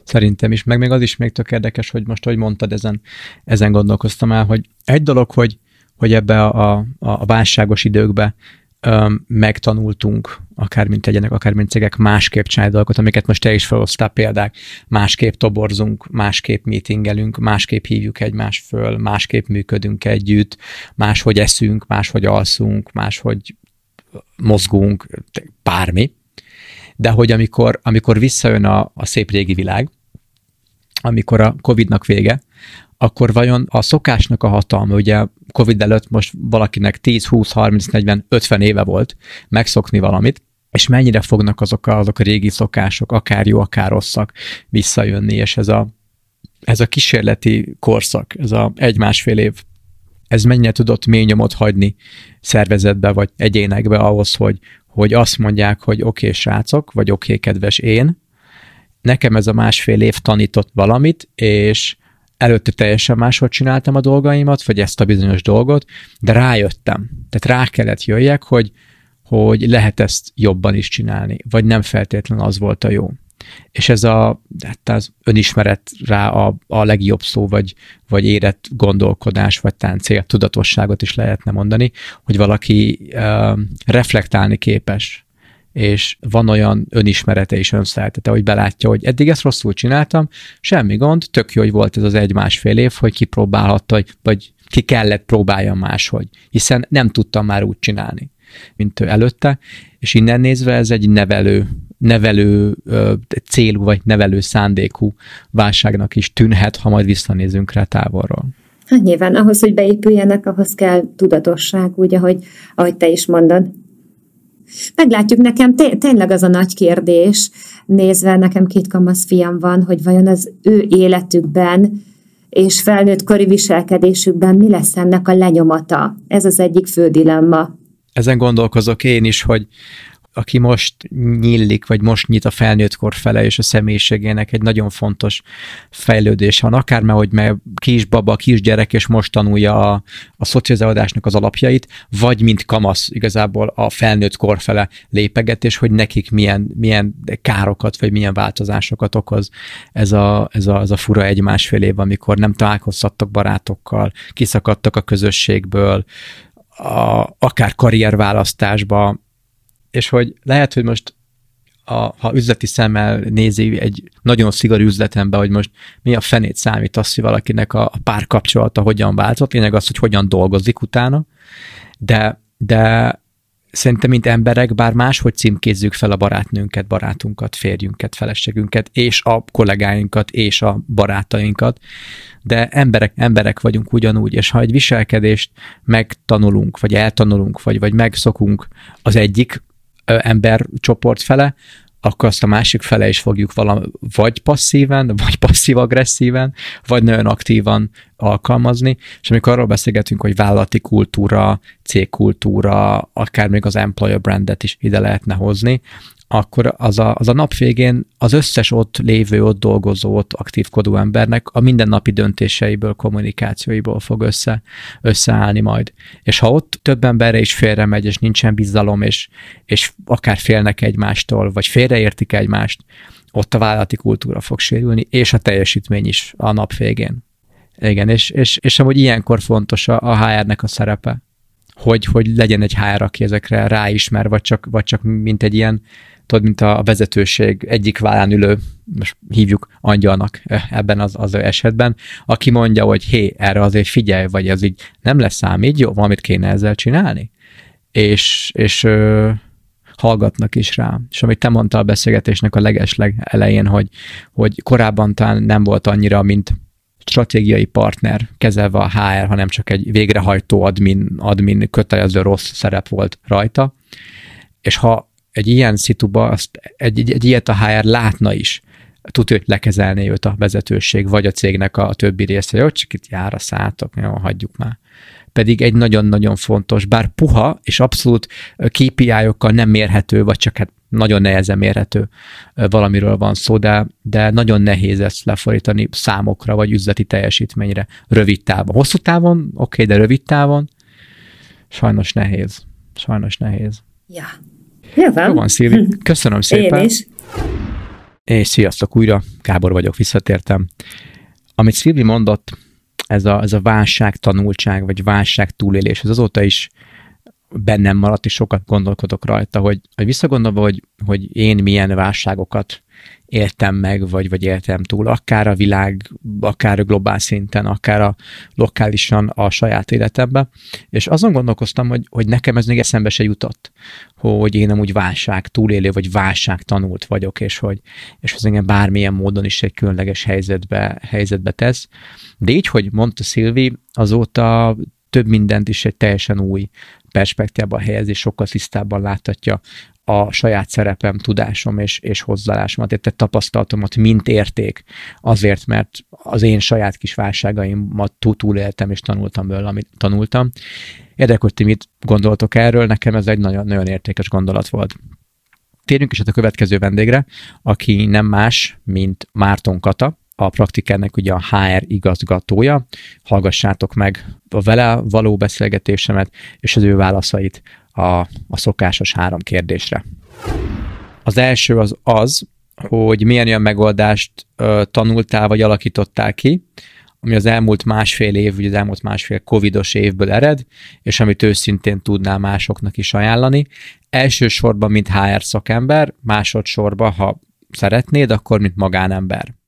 Szerintem is, meg még az is még tök érdekes, hogy most, hogy mondtad, ezen, ezen gondolkoztam el, hogy egy dolog, hogy, hogy ebbe a, a, a válságos időkbe megtanultunk, akár mint tegyenek, akár mint cégek, másképp csinálni dolgokat, amiket most te is felhoztál példák, másképp toborzunk, másképp meetingelünk, másképp hívjuk egymás föl, másképp működünk együtt, máshogy eszünk, máshogy alszunk, máshogy mozgunk, bármi. De hogy amikor, amikor visszajön a, a szép régi világ, amikor a Covid-nak vége, akkor vajon a szokásnak a hatalma, ugye Covid előtt most valakinek 10, 20, 30, 40, 50 éve volt megszokni valamit, és mennyire fognak azok a, azok a régi szokások, akár jó, akár rosszak visszajönni, és ez a, ez a kísérleti korszak, ez a egy-másfél év, ez mennyire tudott mély nyomot hagyni szervezetbe, vagy egyénekbe ahhoz, hogy, hogy azt mondják, hogy oké, okay, srácok, vagy oké, okay, kedves én, nekem ez a másfél év tanított valamit, és előtte teljesen máshogy csináltam a dolgaimat, vagy ezt a bizonyos dolgot, de rájöttem. Tehát rá kellett jöjjek, hogy, hogy lehet ezt jobban is csinálni, vagy nem feltétlenül az volt a jó. És ez a, hát az önismeret rá a, a legjobb szó, vagy, vagy érett gondolkodás, vagy tán cél, tudatosságot is lehetne mondani, hogy valaki uh, reflektálni képes és van olyan önismerete és önszeretete, hogy belátja, hogy eddig ezt rosszul csináltam, semmi gond, tök jó, hogy volt ez az egy-másfél év, hogy kipróbálhatta, vagy, ki kellett próbáljam máshogy, hiszen nem tudtam már úgy csinálni, mint előtte, és innen nézve ez egy nevelő, nevelő célú, vagy nevelő szándékú válságnak is tűnhet, ha majd visszanézünk rá távolról. Hát nyilván ahhoz, hogy beépüljenek, ahhoz kell tudatosság, úgy, ahogy, ahogy te is mondod. Meglátjuk, nekem té- tényleg az a nagy kérdés, nézve nekem két kamasz fiam van, hogy vajon az ő életükben és felnőtt kori viselkedésükben mi lesz ennek a lenyomata. Ez az egyik fő dilemma. Ezen gondolkozok én is, hogy aki most nyílik, vagy most nyit a felnőttkor fele, és a személyiségének egy nagyon fontos fejlődés. Van, akár mert hogy meg kisbaba, kisgyerek, és most tanulja a, a szocializálódásnak az alapjait, vagy mint kamasz igazából a felnőtt kor fele lépegetés, hogy nekik milyen, milyen károkat, vagy milyen változásokat okoz ez a, ez a, ez a fura egy-másfél év, amikor nem találkoztattak barátokkal, kiszakadtak a közösségből, a, akár karrierválasztásba, és hogy lehet, hogy most a, ha üzleti szemmel nézi egy nagyon szigorú üzletembe, hogy most mi a fenét számít az, hogy valakinek a, a párkapcsolata hogyan változott, lényeg az, hogy hogyan dolgozik utána, de, de szerintem, mint emberek, bár máshogy címkézzük fel a barátnőnket, barátunkat, férjünket, feleségünket, és a kollégáinkat, és a barátainkat, de emberek, emberek vagyunk ugyanúgy, és ha egy viselkedést megtanulunk, vagy eltanulunk, vagy, vagy megszokunk az egyik embercsoport fele, akkor azt a másik fele is fogjuk vala, vagy passzíven, vagy passzív-agresszíven, vagy nagyon aktívan alkalmazni, és amikor arról beszélgetünk, hogy vállalati kultúra, cégkultúra, akár még az employer brandet is ide lehetne hozni, akkor az a, az a nap végén az összes ott lévő, ott dolgozó, ott aktívkodó embernek a mindennapi döntéseiből, kommunikációiból fog össze, összeállni majd. És ha ott több emberre is félre megy, és nincsen bizalom, és, és akár félnek egymástól, vagy félreértik egymást, ott a vállalati kultúra fog sérülni, és a teljesítmény is a nap végén. Igen, és, és, és amúgy ilyenkor fontos a, a HR-nek a szerepe hogy, hogy legyen egy HR, aki ezekre ráismer, vagy csak, vagy csak mint egy ilyen tudod, mint a vezetőség egyik vállán ülő, most hívjuk angyalnak ebben az, az esetben, aki mondja, hogy hé, erre azért figyelj, vagy ez így nem lesz ám így, jó, valamit kéne ezzel csinálni. És, és ö, hallgatnak is rá. És amit te mondtál a beszélgetésnek a legesleg elején, hogy, hogy korábban talán nem volt annyira, mint stratégiai partner kezelve a HR, hanem csak egy végrehajtó admin, admin kötelező rossz szerep volt rajta. És ha egy ilyen szituba azt, egy, egy, egy ilyet a HR látna is, tudja, hogy lekezelné őt a vezetőség, vagy a cégnek a, többi része, hogy csak itt jár a szátok, jó, hagyjuk már. Pedig egy nagyon-nagyon fontos, bár puha és abszolút KPI-okkal nem mérhető, vagy csak hát nagyon nehezen mérhető valamiről van szó, de, de nagyon nehéz ezt lefordítani számokra, vagy üzleti teljesítményre rövid távon. Hosszú távon, oké, okay, de rövid távon sajnos nehéz. Sajnos nehéz. Ja, jó van. Jó van, Szilvi. Köszönöm szépen. Én is. És sziasztok újra, Gábor vagyok, visszatértem. Amit Szilvi mondott, ez a, ez a válság tanultság, vagy válság túlélés, ez azóta is bennem maradt, és sokat gondolkodok rajta, hogy, hogy visszagondolva, hogy, hogy én milyen válságokat éltem meg, vagy, vagy éltem túl, akár a világ, akár a globál szinten, akár a lokálisan a saját életemben, és azon gondolkoztam, hogy, hogy nekem ez még eszembe se jutott, hogy én amúgy válság túlélő, vagy válság tanult vagyok, és hogy és ez engem bármilyen módon is egy különleges helyzetbe, helyzetbe tesz. De így, hogy mondta Szilvi, azóta több mindent is egy teljesen új perspektívába helyezi, sokkal tisztábban láthatja a saját szerepem, tudásom és, és hozzáállásomat, tehát tapasztalatomat, mint érték, azért, mert az én saját kis válságaimat túléltem és tanultam belőle, amit tanultam. Érdekel, hogy ti mit gondoltok erről, nekem ez egy nagyon, nagyon értékes gondolat volt. Térjünk is a következő vendégre, aki nem más, mint Márton Kata, a praktikernek ugye a HR igazgatója. Hallgassátok meg a vele való beszélgetésemet és az ő válaszait a, a szokásos három kérdésre. Az első az az, hogy milyen olyan megoldást ö, tanultál vagy alakítottál ki, ami az elmúlt másfél év, vagy az elmúlt másfél covidos évből ered, és amit őszintén tudnál másoknak is ajánlani. Elsősorban, mint HR szakember, másodszorban, ha szeretnéd, akkor mint magánember.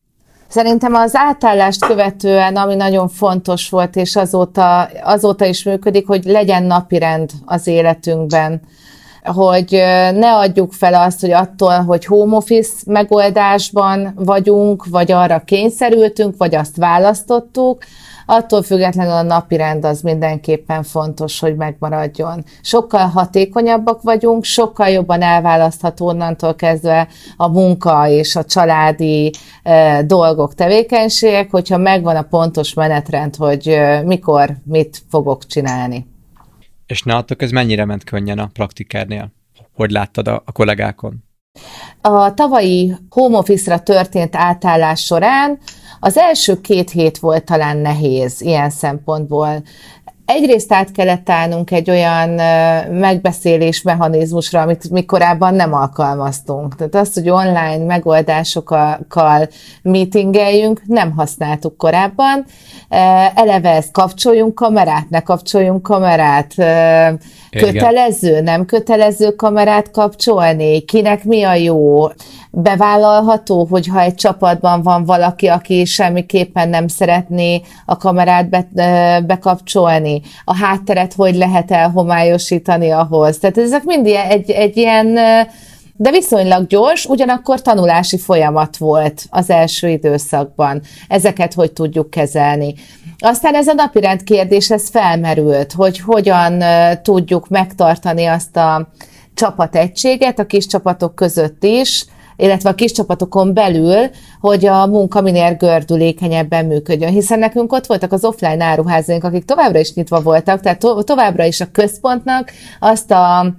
Szerintem az átállást követően, ami nagyon fontos volt, és azóta, azóta is működik, hogy legyen napirend az életünkben. Hogy ne adjuk fel azt, hogy attól, hogy home office megoldásban vagyunk, vagy arra kényszerültünk, vagy azt választottuk, attól függetlenül a napi rend az mindenképpen fontos, hogy megmaradjon. Sokkal hatékonyabbak vagyunk, sokkal jobban elválasztható onnantól kezdve a munka és a családi e, dolgok, tevékenységek, hogyha megvan a pontos menetrend, hogy e, mikor mit fogok csinálni. És nálatok ez mennyire ment könnyen a praktikárnél? Hogy láttad a, a kollégákon? A tavalyi home office-ra történt átállás során az első két hét volt talán nehéz ilyen szempontból. egyrészt át kellett állnunk egy olyan megbeszélés mechanizmusra, amit mi korábban nem alkalmaztunk. Tehát azt, hogy online megoldásokkal meetingeljünk, nem használtuk korábban. Eleve ezt kapcsoljunk kamerát, ne kapcsoljunk kamerát, kötelező, nem kötelező kamerát kapcsolni, kinek mi a jó, bevállalható, hogyha egy csapatban van valaki, aki semmiképpen nem szeretné a kamerát be, bekapcsolni, a hátteret hogy lehet elhomályosítani ahhoz. Tehát ezek mind egy, egy ilyen de viszonylag gyors, ugyanakkor tanulási folyamat volt az első időszakban. Ezeket hogy tudjuk kezelni. Aztán ez a napirend kérdés, ez felmerült, hogy hogyan tudjuk megtartani azt a csapategységet a kis csapatok között is, illetve a kis csapatokon belül, hogy a munka minél gördülékenyebben működjön. Hiszen nekünk ott voltak az offline áruházaink, akik továbbra is nyitva voltak, tehát to- továbbra is a központnak azt a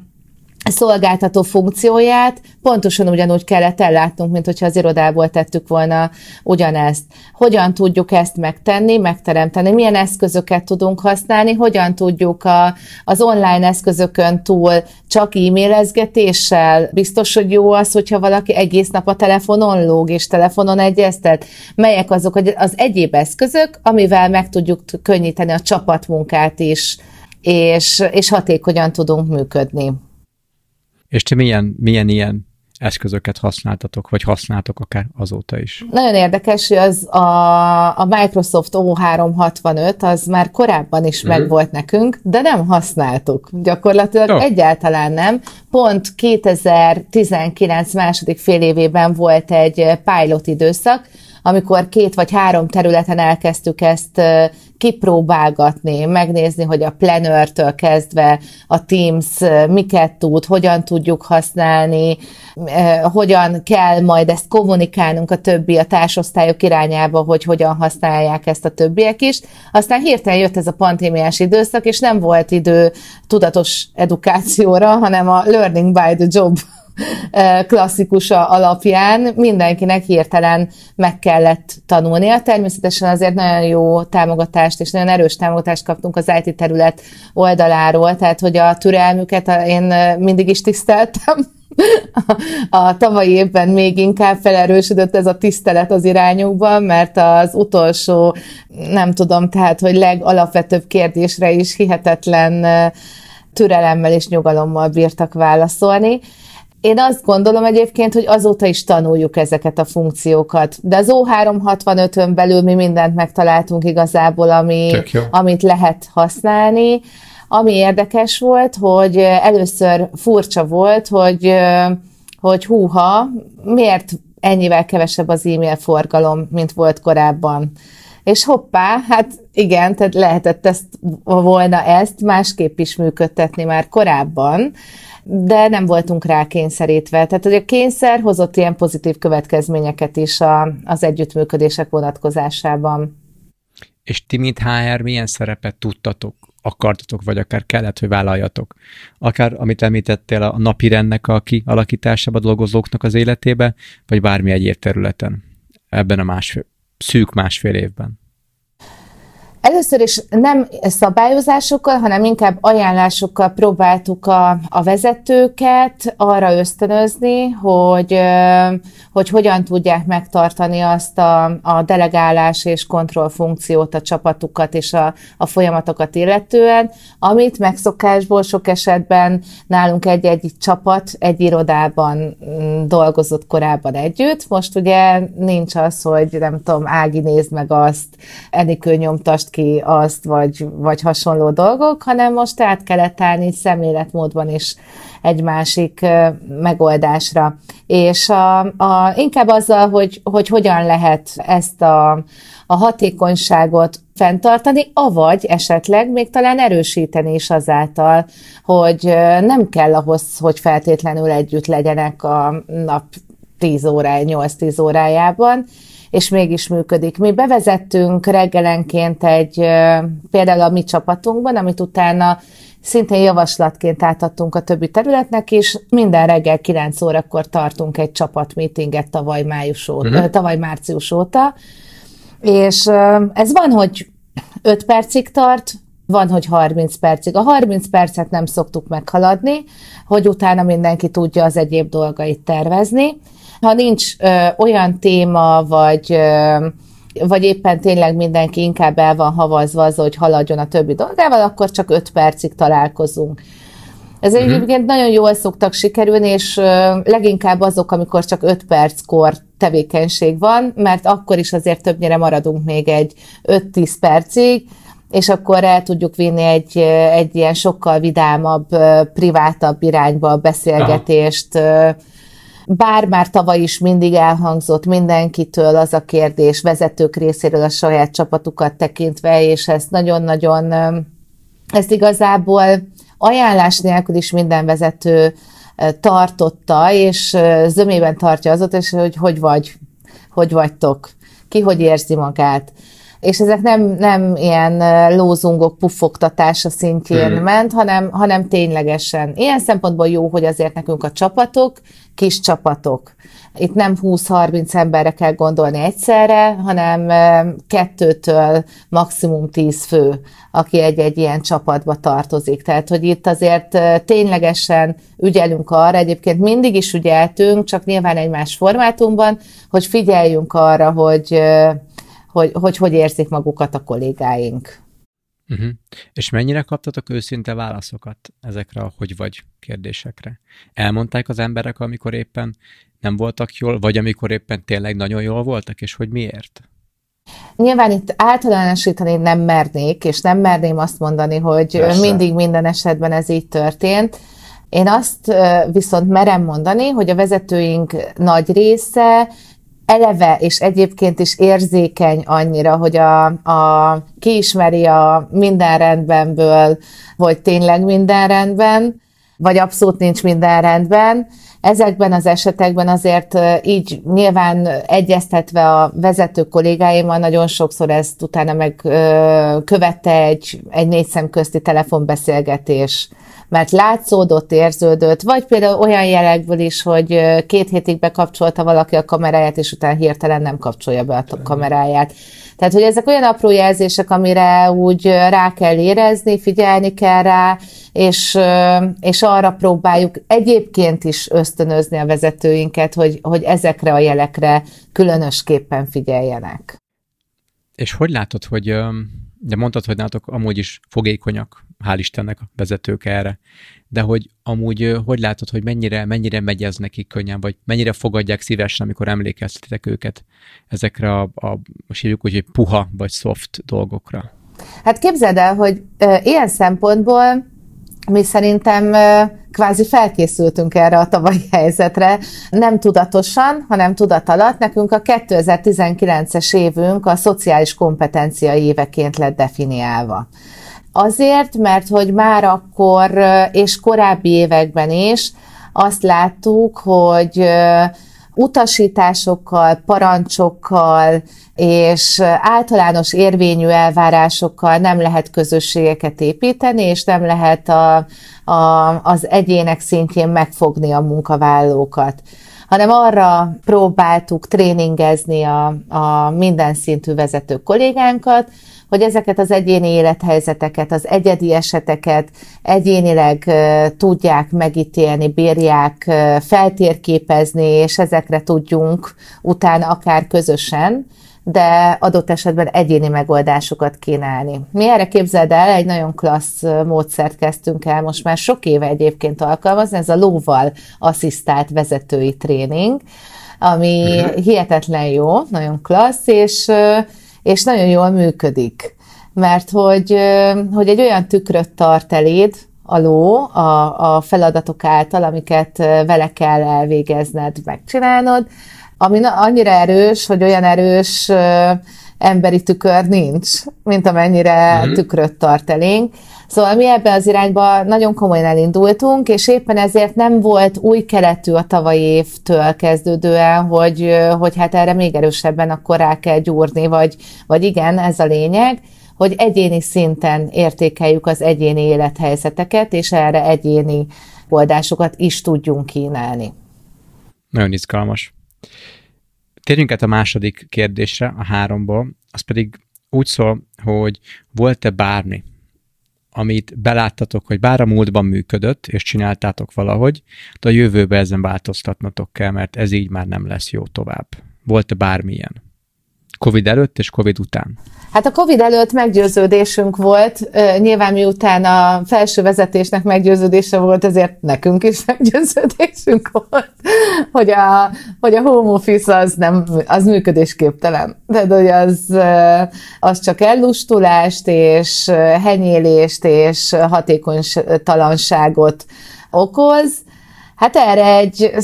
szolgáltató funkcióját pontosan ugyanúgy kellett ellátnunk, mint hogyha az irodából tettük volna ugyanezt. Hogyan tudjuk ezt megtenni, megteremteni, milyen eszközöket tudunk használni, hogyan tudjuk a, az online eszközökön túl csak e-mailezgetéssel, biztos, hogy jó az, hogyha valaki egész nap a telefonon lóg és telefonon egyeztet, melyek azok az egyéb eszközök, amivel meg tudjuk könnyíteni a csapatmunkát is, és, és hatékonyan tudunk működni. És ti milyen, milyen ilyen eszközöket használtatok, vagy használtok akár azóta is. Nagyon érdekes, hogy az a, a Microsoft O365 az már korábban is mm. megvolt nekünk, de nem használtuk. Gyakorlatilag oh. egyáltalán nem. Pont 2019 második fél évében volt egy pilot időszak, amikor két vagy három területen elkezdtük ezt kipróbálgatni, megnézni, hogy a Planner-től kezdve a Teams miket tud, hogyan tudjuk használni, hogyan kell majd ezt kommunikálnunk a többi, a társosztályok irányába, hogy hogyan használják ezt a többiek is. Aztán hirtelen jött ez a pandémiás időszak, és nem volt idő tudatos edukációra, hanem a learning by the job klasszikusa alapján mindenkinek hirtelen meg kellett tanulnia. Természetesen azért nagyon jó támogatást és nagyon erős támogatást kaptunk az IT terület oldaláról, tehát hogy a türelmüket én mindig is tiszteltem. A tavalyi évben még inkább felerősödött ez a tisztelet az irányukban, mert az utolsó, nem tudom, tehát, hogy legalapvetőbb kérdésre is hihetetlen türelemmel és nyugalommal bírtak válaszolni. Én azt gondolom egyébként, hogy azóta is tanuljuk ezeket a funkciókat. De az O365-ön belül mi mindent megtaláltunk igazából, ami, amit lehet használni. Ami érdekes volt, hogy először furcsa volt, hogy, hogy húha, miért ennyivel kevesebb az e-mail forgalom, mint volt korábban. És hoppá, hát igen, tehát lehetett ezt volna ezt másképp is működtetni már korábban de nem voltunk rá kényszerítve. Tehát, hogy a kényszer hozott ilyen pozitív következményeket is a, az együttműködések vonatkozásában. És ti, mint HR, milyen szerepet tudtatok, akartatok, vagy akár kellett, hogy vállaljatok? Akár, amit említettél, a napi rendnek a kialakításában a dolgozóknak az életébe, vagy bármi egyéb területen ebben a másfél, szűk másfél évben? Először is nem szabályozásokkal, hanem inkább ajánlásokkal próbáltuk a, a vezetőket arra ösztönözni, hogy, hogy hogyan tudják megtartani azt a, a delegálás és kontrollfunkciót, a csapatukat és a, a folyamatokat illetően, amit megszokásból sok esetben nálunk egy-egy csapat egy irodában mm, dolgozott korábban együtt. Most ugye nincs az, hogy nem tudom, Ági nézd meg azt, Enikő nyomtast ki azt, vagy, vagy hasonló dolgok, hanem most át kellett állni szemléletmódban is egy másik megoldásra. És a, a, inkább azzal, hogy, hogy hogyan lehet ezt a, a hatékonyságot fenntartani, avagy esetleg még talán erősíteni is azáltal, hogy nem kell ahhoz, hogy feltétlenül együtt legyenek a nap 10 órája, 8-10 órájában, és mégis működik. Mi bevezettünk reggelenként egy, például a mi csapatunkban, amit utána szintén javaslatként átadtunk a többi területnek, és minden reggel 9 órakor tartunk egy csapatmeetinget tavaly, május óta, uh-huh. tavaly március óta, és ez van, hogy 5 percig tart, van, hogy 30 percig. A 30 percet nem szoktuk meghaladni, hogy utána mindenki tudja az egyéb dolgait tervezni. Ha nincs ö, olyan téma, vagy ö, vagy éppen tényleg mindenki inkább el van havazva az, hogy haladjon a többi dolgával, akkor csak 5 percig találkozunk. Ez uh-huh. egyébként nagyon jól szoktak sikerülni, és leginkább azok, amikor csak 5 perckor tevékenység van, mert akkor is azért többnyire maradunk még egy 5-10 percig, és akkor el tudjuk vinni egy, egy ilyen sokkal vidámabb, privátabb irányba a beszélgetést. Aha. Bár már tavaly is mindig elhangzott mindenkitől az a kérdés, vezetők részéről a saját csapatukat tekintve, és ezt nagyon-nagyon, ezt igazából ajánlás nélkül is minden vezető tartotta, és zömében tartja azot, és hogy hogy vagy, hogy vagytok, ki hogy érzi magát és ezek nem, nem ilyen lózungok puffogtatása szintjén hmm. ment, hanem, hanem ténylegesen. Ilyen szempontból jó, hogy azért nekünk a csapatok, kis csapatok. Itt nem 20-30 emberre kell gondolni egyszerre, hanem kettőtől maximum 10 fő, aki egy-egy ilyen csapatba tartozik. Tehát, hogy itt azért ténylegesen ügyelünk arra, egyébként mindig is ügyeltünk, csak nyilván egy más formátumban, hogy figyeljünk arra, hogy hogy, hogy hogy érzik magukat a kollégáink. Uh-huh. És mennyire kaptatok őszinte válaszokat ezekre a hogy vagy kérdésekre? Elmondták az emberek, amikor éppen nem voltak jól, vagy amikor éppen tényleg nagyon jól voltak, és hogy miért? Nyilván itt általánosítani nem mernék, és nem merném azt mondani, hogy Persze. mindig minden esetben ez így történt. Én azt viszont merem mondani, hogy a vezetőink nagy része eleve és egyébként is érzékeny annyira, hogy a, a kiismeri a minden rendbenből, hogy tényleg minden rendben, vagy abszolút nincs minden rendben. Ezekben az esetekben azért így nyilván egyeztetve a vezető kollégáimmal nagyon sokszor ezt utána meg követte egy, egy négy szem közti telefonbeszélgetés mert látszódott, érződött, vagy például olyan jelekből is, hogy két hétig bekapcsolta valaki a kameráját, és utána hirtelen nem kapcsolja be a kameráját. Tehát, hogy ezek olyan apró jelzések, amire úgy rá kell érezni, figyelni kell rá, és, és arra próbáljuk egyébként is ösztönözni a vezetőinket, hogy, hogy ezekre a jelekre különösképpen figyeljenek. És hogy látod, hogy de mondtad, hogy nálatok amúgy is fogékonyak, hál' Istennek a vezetők erre, de hogy amúgy hogy látod, hogy mennyire, mennyire megy ez nekik könnyen, vagy mennyire fogadják szívesen, amikor emlékeztetek őket ezekre a, a most hívjuk úgy, hogy puha vagy soft dolgokra? Hát képzeld el, hogy e, ilyen szempontból mi szerintem kvázi felkészültünk erre a tavalyi helyzetre, nem tudatosan, hanem tudat alatt. Nekünk a 2019-es évünk a szociális kompetencia éveként lett definiálva. Azért, mert hogy már akkor és korábbi években is azt láttuk, hogy utasításokkal, parancsokkal és általános érvényű elvárásokkal nem lehet közösségeket építeni, és nem lehet a, a, az egyének szintjén megfogni a munkavállalókat hanem arra próbáltuk tréningezni a, a minden szintű vezető kollégánkat, hogy ezeket az egyéni élethelyzeteket, az egyedi eseteket egyénileg tudják megítélni, bírják feltérképezni, és ezekre tudjunk utána akár közösen, de adott esetben egyéni megoldásokat kínálni. Mi erre képzeld el, egy nagyon klassz módszert kezdtünk el most már sok éve egyébként alkalmazni, ez a lóval asszisztált vezetői tréning, ami mhm. hihetetlen jó, nagyon klassz, és és nagyon jól működik. Mert hogy, hogy egy olyan tükröt tart eléd, a ló a, a feladatok által, amiket vele kell elvégezned, megcsinálnod, ami annyira erős, hogy olyan erős emberi tükör nincs, mint amennyire mm-hmm. tükröt tart elénk. Szóval mi ebbe az irányba nagyon komolyan elindultunk, és éppen ezért nem volt új keletű a tavalyi évtől kezdődően, hogy, hogy hát erre még erősebben akkor rá kell gyúrni, vagy, vagy igen, ez a lényeg, hogy egyéni szinten értékeljük az egyéni élethelyzeteket, és erre egyéni oldásokat is tudjunk kínálni. Nagyon izgalmas. Térjünk át a második kérdésre, a háromból, az pedig úgy szól, hogy volt-e bármi, amit beláttatok, hogy bár a múltban működött, és csináltátok valahogy, de a jövőben ezen változtatnotok kell, mert ez így már nem lesz jó tovább. Volt-e bármilyen? Covid előtt és Covid után? Hát a Covid előtt meggyőződésünk volt, nyilván miután a felső vezetésnek meggyőződése volt, ezért nekünk is *laughs* meggyőződésünk volt, hogy a, hogy a home office az, nem, az működésképtelen. Tehát, hogy az, az csak ellustulást és henyélést és hatékonytalanságot okoz, Hát erre egy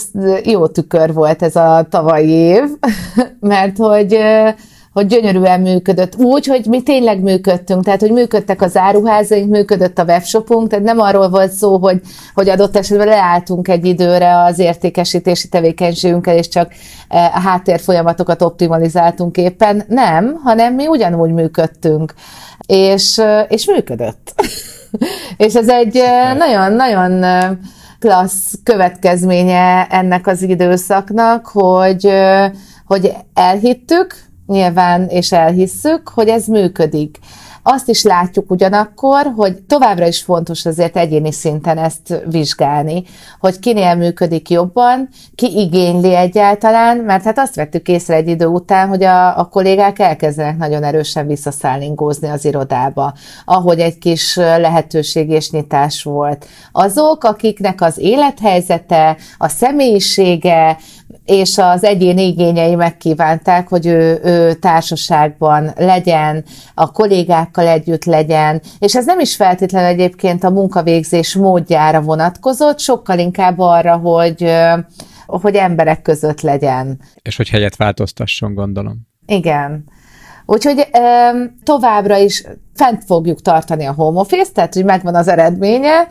jó tükör volt ez a tavalyi év, *laughs* mert hogy hogy gyönyörűen működött. Úgy, hogy mi tényleg működtünk, tehát hogy működtek az áruházaink, működött a webshopunk, tehát nem arról volt szó, hogy, hogy adott esetben leálltunk egy időre az értékesítési tevékenységünkkel, és csak eh, a háttérfolyamatokat optimalizáltunk éppen. Nem, hanem mi ugyanúgy működtünk. És, és működött. *laughs* és ez egy nagyon-nagyon klassz következménye ennek az időszaknak, hogy, hogy elhittük, nyilván, és elhisszük, hogy ez működik. Azt is látjuk ugyanakkor, hogy továbbra is fontos azért egyéni szinten ezt vizsgálni, hogy kinél működik jobban, ki igényli egyáltalán, mert hát azt vettük észre egy idő után, hogy a, a kollégák elkezdenek nagyon erősen visszaszállingózni az irodába, ahogy egy kis lehetőség és nyitás volt. Azok, akiknek az élethelyzete, a személyisége, és az egyén igényei megkívánták, hogy ő, ő társaságban legyen, a kollégákkal együtt legyen, és ez nem is feltétlenül egyébként a munkavégzés módjára vonatkozott, sokkal inkább arra, hogy, hogy emberek között legyen. És hogy helyet változtasson, gondolom. Igen. Úgyhogy továbbra is fent fogjuk tartani a home office, tehát hogy megvan az eredménye,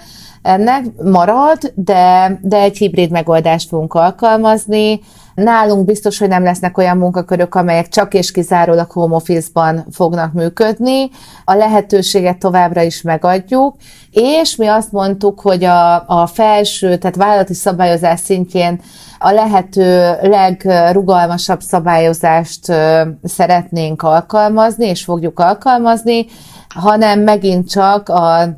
ennek marad, de, de egy hibrid megoldást fogunk alkalmazni. Nálunk biztos, hogy nem lesznek olyan munkakörök, amelyek csak és kizárólag home office-ban fognak működni. A lehetőséget továbbra is megadjuk, és mi azt mondtuk, hogy a, a felső, tehát vállalati szabályozás szintjén a lehető legrugalmasabb szabályozást szeretnénk alkalmazni, és fogjuk alkalmazni, hanem megint csak a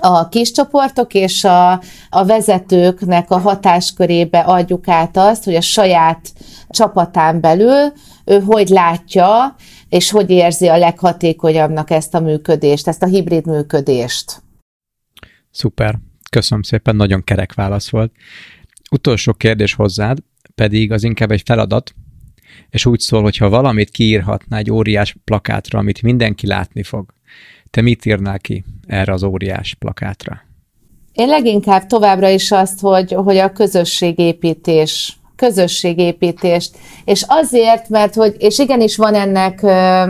a kis csoportok és a, a vezetőknek a hatáskörébe adjuk át azt, hogy a saját csapatán belül ő hogy látja, és hogy érzi a leghatékonyabbnak ezt a működést, ezt a hibrid működést. Szuper, köszönöm szépen, nagyon kerek válasz volt. Utolsó kérdés hozzád, pedig az inkább egy feladat, és úgy szól, hogy ha valamit kiírhatná egy óriás plakátra, amit mindenki látni fog, te mit írnál ki erre az óriás plakátra? Én leginkább továbbra is azt, hogy, hogy a közösségépítés, közösségépítést, és azért, mert hogy, és igenis van ennek ö,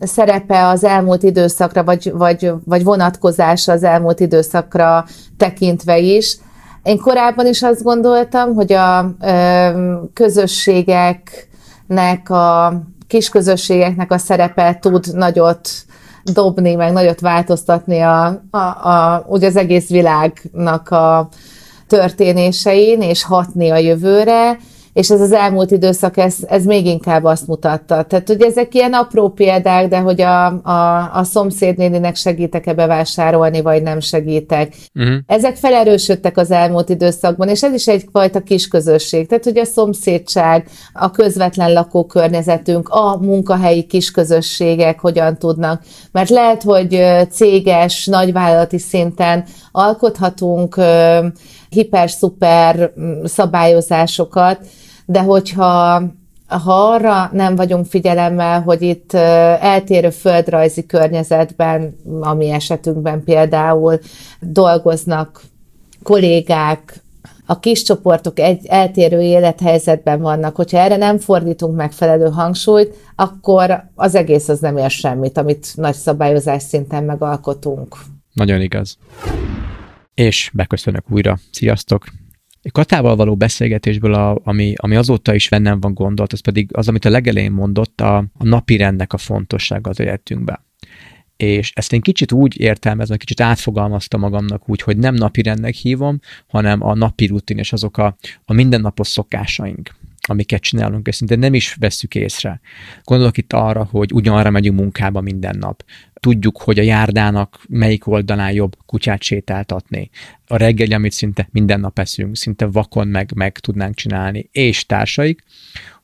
szerepe az elmúlt időszakra, vagy, vagy, vagy vonatkozása az elmúlt időszakra tekintve is. Én korábban is azt gondoltam, hogy a ö, közösségeknek, a kisközösségeknek a szerepe tud nagyot dobni, meg nagyot változtatni a, a, a, ugye az egész világnak a történésein, és hatni a jövőre, és ez az elmúlt időszak, ez, ez még inkább azt mutatta. Tehát, hogy ezek ilyen apró példák, de hogy a, a, a szomszédnéninek segítek-e bevásárolni, vagy nem segítek. Uh-huh. Ezek felerősödtek az elmúlt időszakban, és ez is egyfajta kis közösség. Tehát, hogy a szomszédság, a közvetlen lakókörnyezetünk, a munkahelyi kisközösségek hogyan tudnak. Mert lehet, hogy céges, nagyvállalati szinten alkothatunk hiper-szuper szabályozásokat, de hogyha ha arra nem vagyunk figyelemmel, hogy itt eltérő földrajzi környezetben, ami esetünkben például dolgoznak kollégák, a kis csoportok egy eltérő élethelyzetben vannak, hogyha erre nem fordítunk megfelelő hangsúlyt, akkor az egész az nem ér semmit, amit nagy szabályozás szinten megalkotunk. Nagyon igaz. És beköszönök újra. Sziasztok! Katával való beszélgetésből, a, ami, ami azóta is bennem van gondolt, az pedig az, amit a legelején mondott, a, a napi rendnek a fontossága az életünkben. És ezt én kicsit úgy értelmezem, kicsit átfogalmaztam magamnak úgy, hogy nem napi rendnek hívom, hanem a napi rutin és azok a, a mindennapos szokásaink amiket csinálunk, és szinte nem is vesszük észre. Gondolok itt arra, hogy ugyanarra megyünk munkába minden nap. Tudjuk, hogy a járdának melyik oldalán jobb kutyát sétáltatni. A reggeli, amit szinte minden nap eszünk, szinte vakon meg, meg tudnánk csinálni, és társaik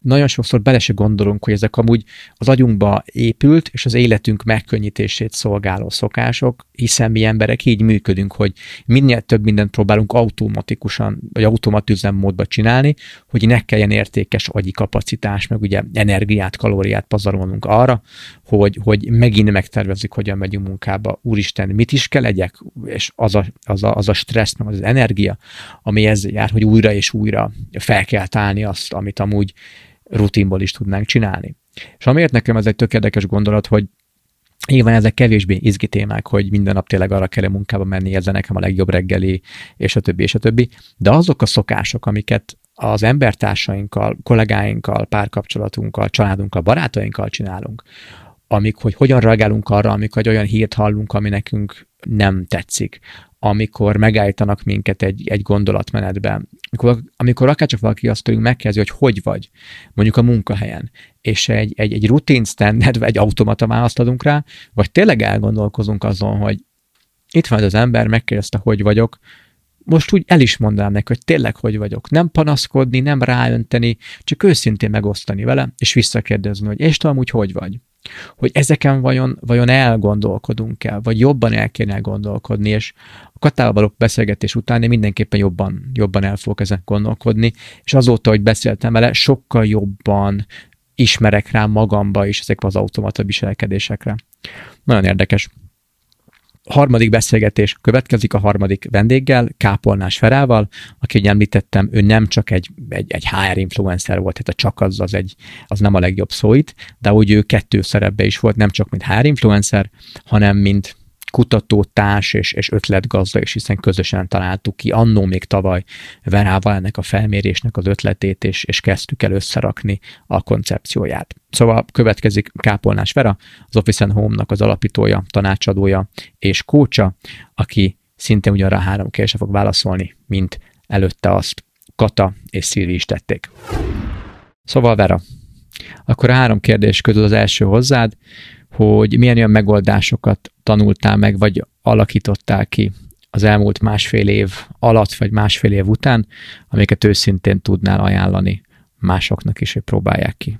nagyon sokszor bele se gondolunk, hogy ezek amúgy az agyunkba épült, és az életünk megkönnyítését szolgáló szokások, hiszen mi emberek így működünk, hogy minél több mindent próbálunk automatikusan, vagy automatüzemmódba csinálni, hogy ne kelljen értékes agyi kapacitás, meg ugye energiát, kalóriát pazarolnunk arra, hogy, hogy megint megtervezzük, hogyan megyünk munkába. Úristen, mit is kell legyek? És az a, az a, az a stressz, meg az energia, ami ezzel jár, hogy újra és újra fel kell tálni azt, amit amúgy rutinból is tudnánk csinálni. És amiért nekem ez egy tök érdekes gondolat, hogy Nyilván ezek kevésbé izgi témák, hogy minden nap tényleg arra kell munkába menni, ez nekem a legjobb reggeli, és a többi, és a többi. De azok a szokások, amiket az embertársainkkal, kollégáinkkal, párkapcsolatunkkal, családunkkal, barátainkkal csinálunk, amik, hogy hogyan reagálunk arra, amikor egy olyan hírt hallunk, ami nekünk nem tetszik, amikor megállítanak minket egy, egy gondolatmenetben, amikor, amikor akár csak valaki azt tőlünk megkezdi, hogy hogy vagy, mondjuk a munkahelyen, és egy, egy, egy rutin standard, vagy egy automata választ adunk rá, vagy tényleg elgondolkozunk azon, hogy itt van az ember, megkérdezte, hogy vagyok, most úgy el is mondanám neki, hogy tényleg hogy vagyok. Nem panaszkodni, nem ráönteni, csak őszintén megosztani vele, és visszakérdezni, hogy és tudom úgy hogy vagy hogy ezeken vajon, vajon elgondolkodunk el, vagy jobban el kéne gondolkodni, és a Katával beszélgetés után én mindenképpen jobban, jobban el fogok ezen gondolkodni, és azóta, hogy beszéltem vele, sokkal jobban ismerek rá magamba is ezek az automata viselkedésekre. Nagyon érdekes harmadik beszélgetés következik a harmadik vendéggel, Kápolnás Ferával, aki, ugye említettem, ő nem csak egy, egy, egy HR influencer volt, tehát a csak az, az, egy, az nem a legjobb szó itt, de úgy ő kettő szerepbe is volt, nem csak mint HR influencer, hanem mint kutató, társ és, és ötletgazda, és hiszen közösen találtuk ki annó még tavaly Verával ennek a felmérésnek az ötletét, és, és kezdtük el összerakni a koncepcióját. Szóval következik Kápolnás Vera, az Office and Home-nak az alapítója, tanácsadója és kócsa, aki szintén ugyanarra három kérdésre fog válaszolni, mint előtte azt Kata és Szilvi is tették. Szóval Vera, akkor három kérdés közül az első hozzád, hogy milyen olyan megoldásokat tanultál meg, vagy alakítottál ki az elmúlt másfél év alatt, vagy másfél év után, amiket őszintén tudnál ajánlani másoknak is, hogy próbálják ki?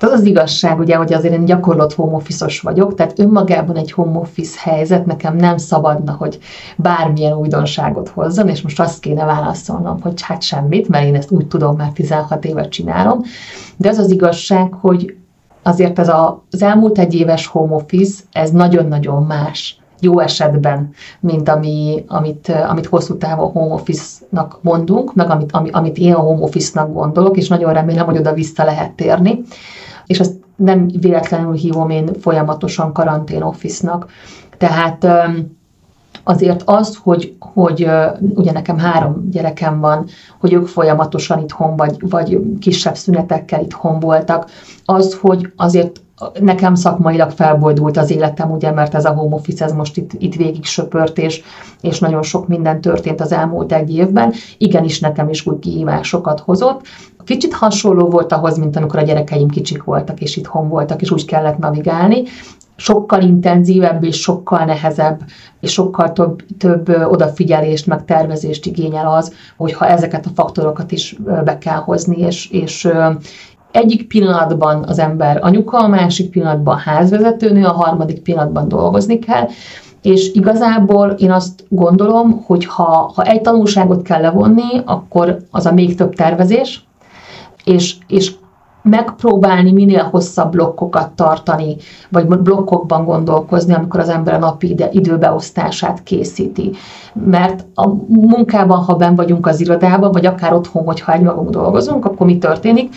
az az igazság, ugye, hogy azért én gyakorlott home vagyok, tehát önmagában egy home office helyzet nekem nem szabadna, hogy bármilyen újdonságot hozzon, és most azt kéne válaszolnom, hogy hát semmit, mert én ezt úgy tudom, már 16 évet csinálom, de az az igazság, hogy azért ez a, az elmúlt egy éves home office, ez nagyon-nagyon más jó esetben, mint ami, amit, amit hosszú távon home office-nak mondunk, meg amit, ami, amit én a home office-nak gondolok, és nagyon remélem, hogy oda vissza lehet térni. És azt nem véletlenül hívom én folyamatosan karantén office-nak. Tehát azért az, hogy, hogy ugye nekem három gyerekem van, hogy ők folyamatosan itthon vagy, vagy kisebb szünetekkel itthon voltak, az, hogy azért nekem szakmailag felboldult az életem, ugye, mert ez a home office, ez most itt, itt végig söpört, és, és nagyon sok minden történt az elmúlt egy évben. Igenis nekem is úgy kihívásokat hozott. Kicsit hasonló volt ahhoz, mint amikor a gyerekeim kicsik voltak, és itthon voltak, és úgy kellett navigálni sokkal intenzívebb és sokkal nehezebb, és sokkal több, több odafigyelést, meg tervezést igényel az, hogyha ezeket a faktorokat is be kell hozni, és, és egyik pillanatban az ember anyuka, a másik pillanatban házvezetőnő, a harmadik pillanatban dolgozni kell, és igazából én azt gondolom, hogy ha, ha egy tanulságot kell levonni, akkor az a még több tervezés, és, és megpróbálni minél hosszabb blokkokat tartani, vagy blokkokban gondolkozni, amikor az ember a napi ide, időbeosztását készíti. Mert a munkában, ha ben vagyunk az irodában, vagy akár otthon, hogyha egymagunk dolgozunk, akkor mi történik?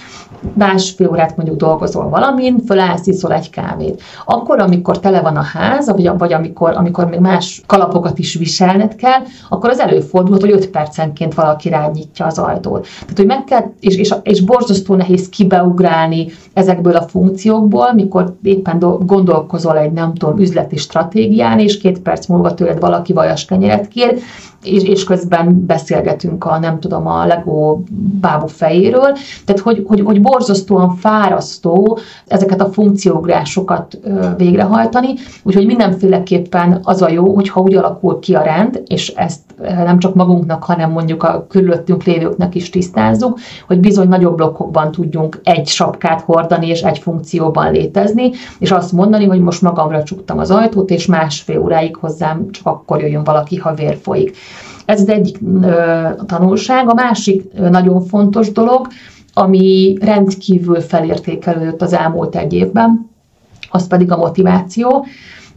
Másfél órát mondjuk dolgozol valamin, fölállsz, iszol egy kávét. Akkor, amikor tele van a ház, vagy, vagy amikor, amikor még más kalapokat is viselned kell, akkor az előfordulhat, hogy 5 percenként valaki rányitja az ajtót. Tehát, hogy meg kell, és, és, és borzasztó nehéz kibeugrani, átugrálni ezekből a funkciókból, mikor éppen gondolkozol egy, nem tudom, üzleti stratégián, és két perc múlva tőled valaki vajas kenyeret kér, és, és közben beszélgetünk a, nem tudom, a Lego bábú fejéről. Tehát, hogy, hogy, hogy borzasztóan fárasztó ezeket a funkciógrásokat végrehajtani, úgyhogy mindenféleképpen az a jó, hogyha úgy alakul ki a rend, és ezt nem csak magunknak, hanem mondjuk a körülöttünk lévőknek is tisztázzuk, hogy bizony nagyobb blokkokban tudjunk egy sapkát hordani és egy funkcióban létezni, és azt mondani, hogy most magamra csuktam az ajtót, és másfél óráig hozzám csak akkor jöjjön valaki, ha vér folyik. Ez az egyik tanulság. A másik nagyon fontos dolog, ami rendkívül felértékelődött az elmúlt egy évben, az pedig a motiváció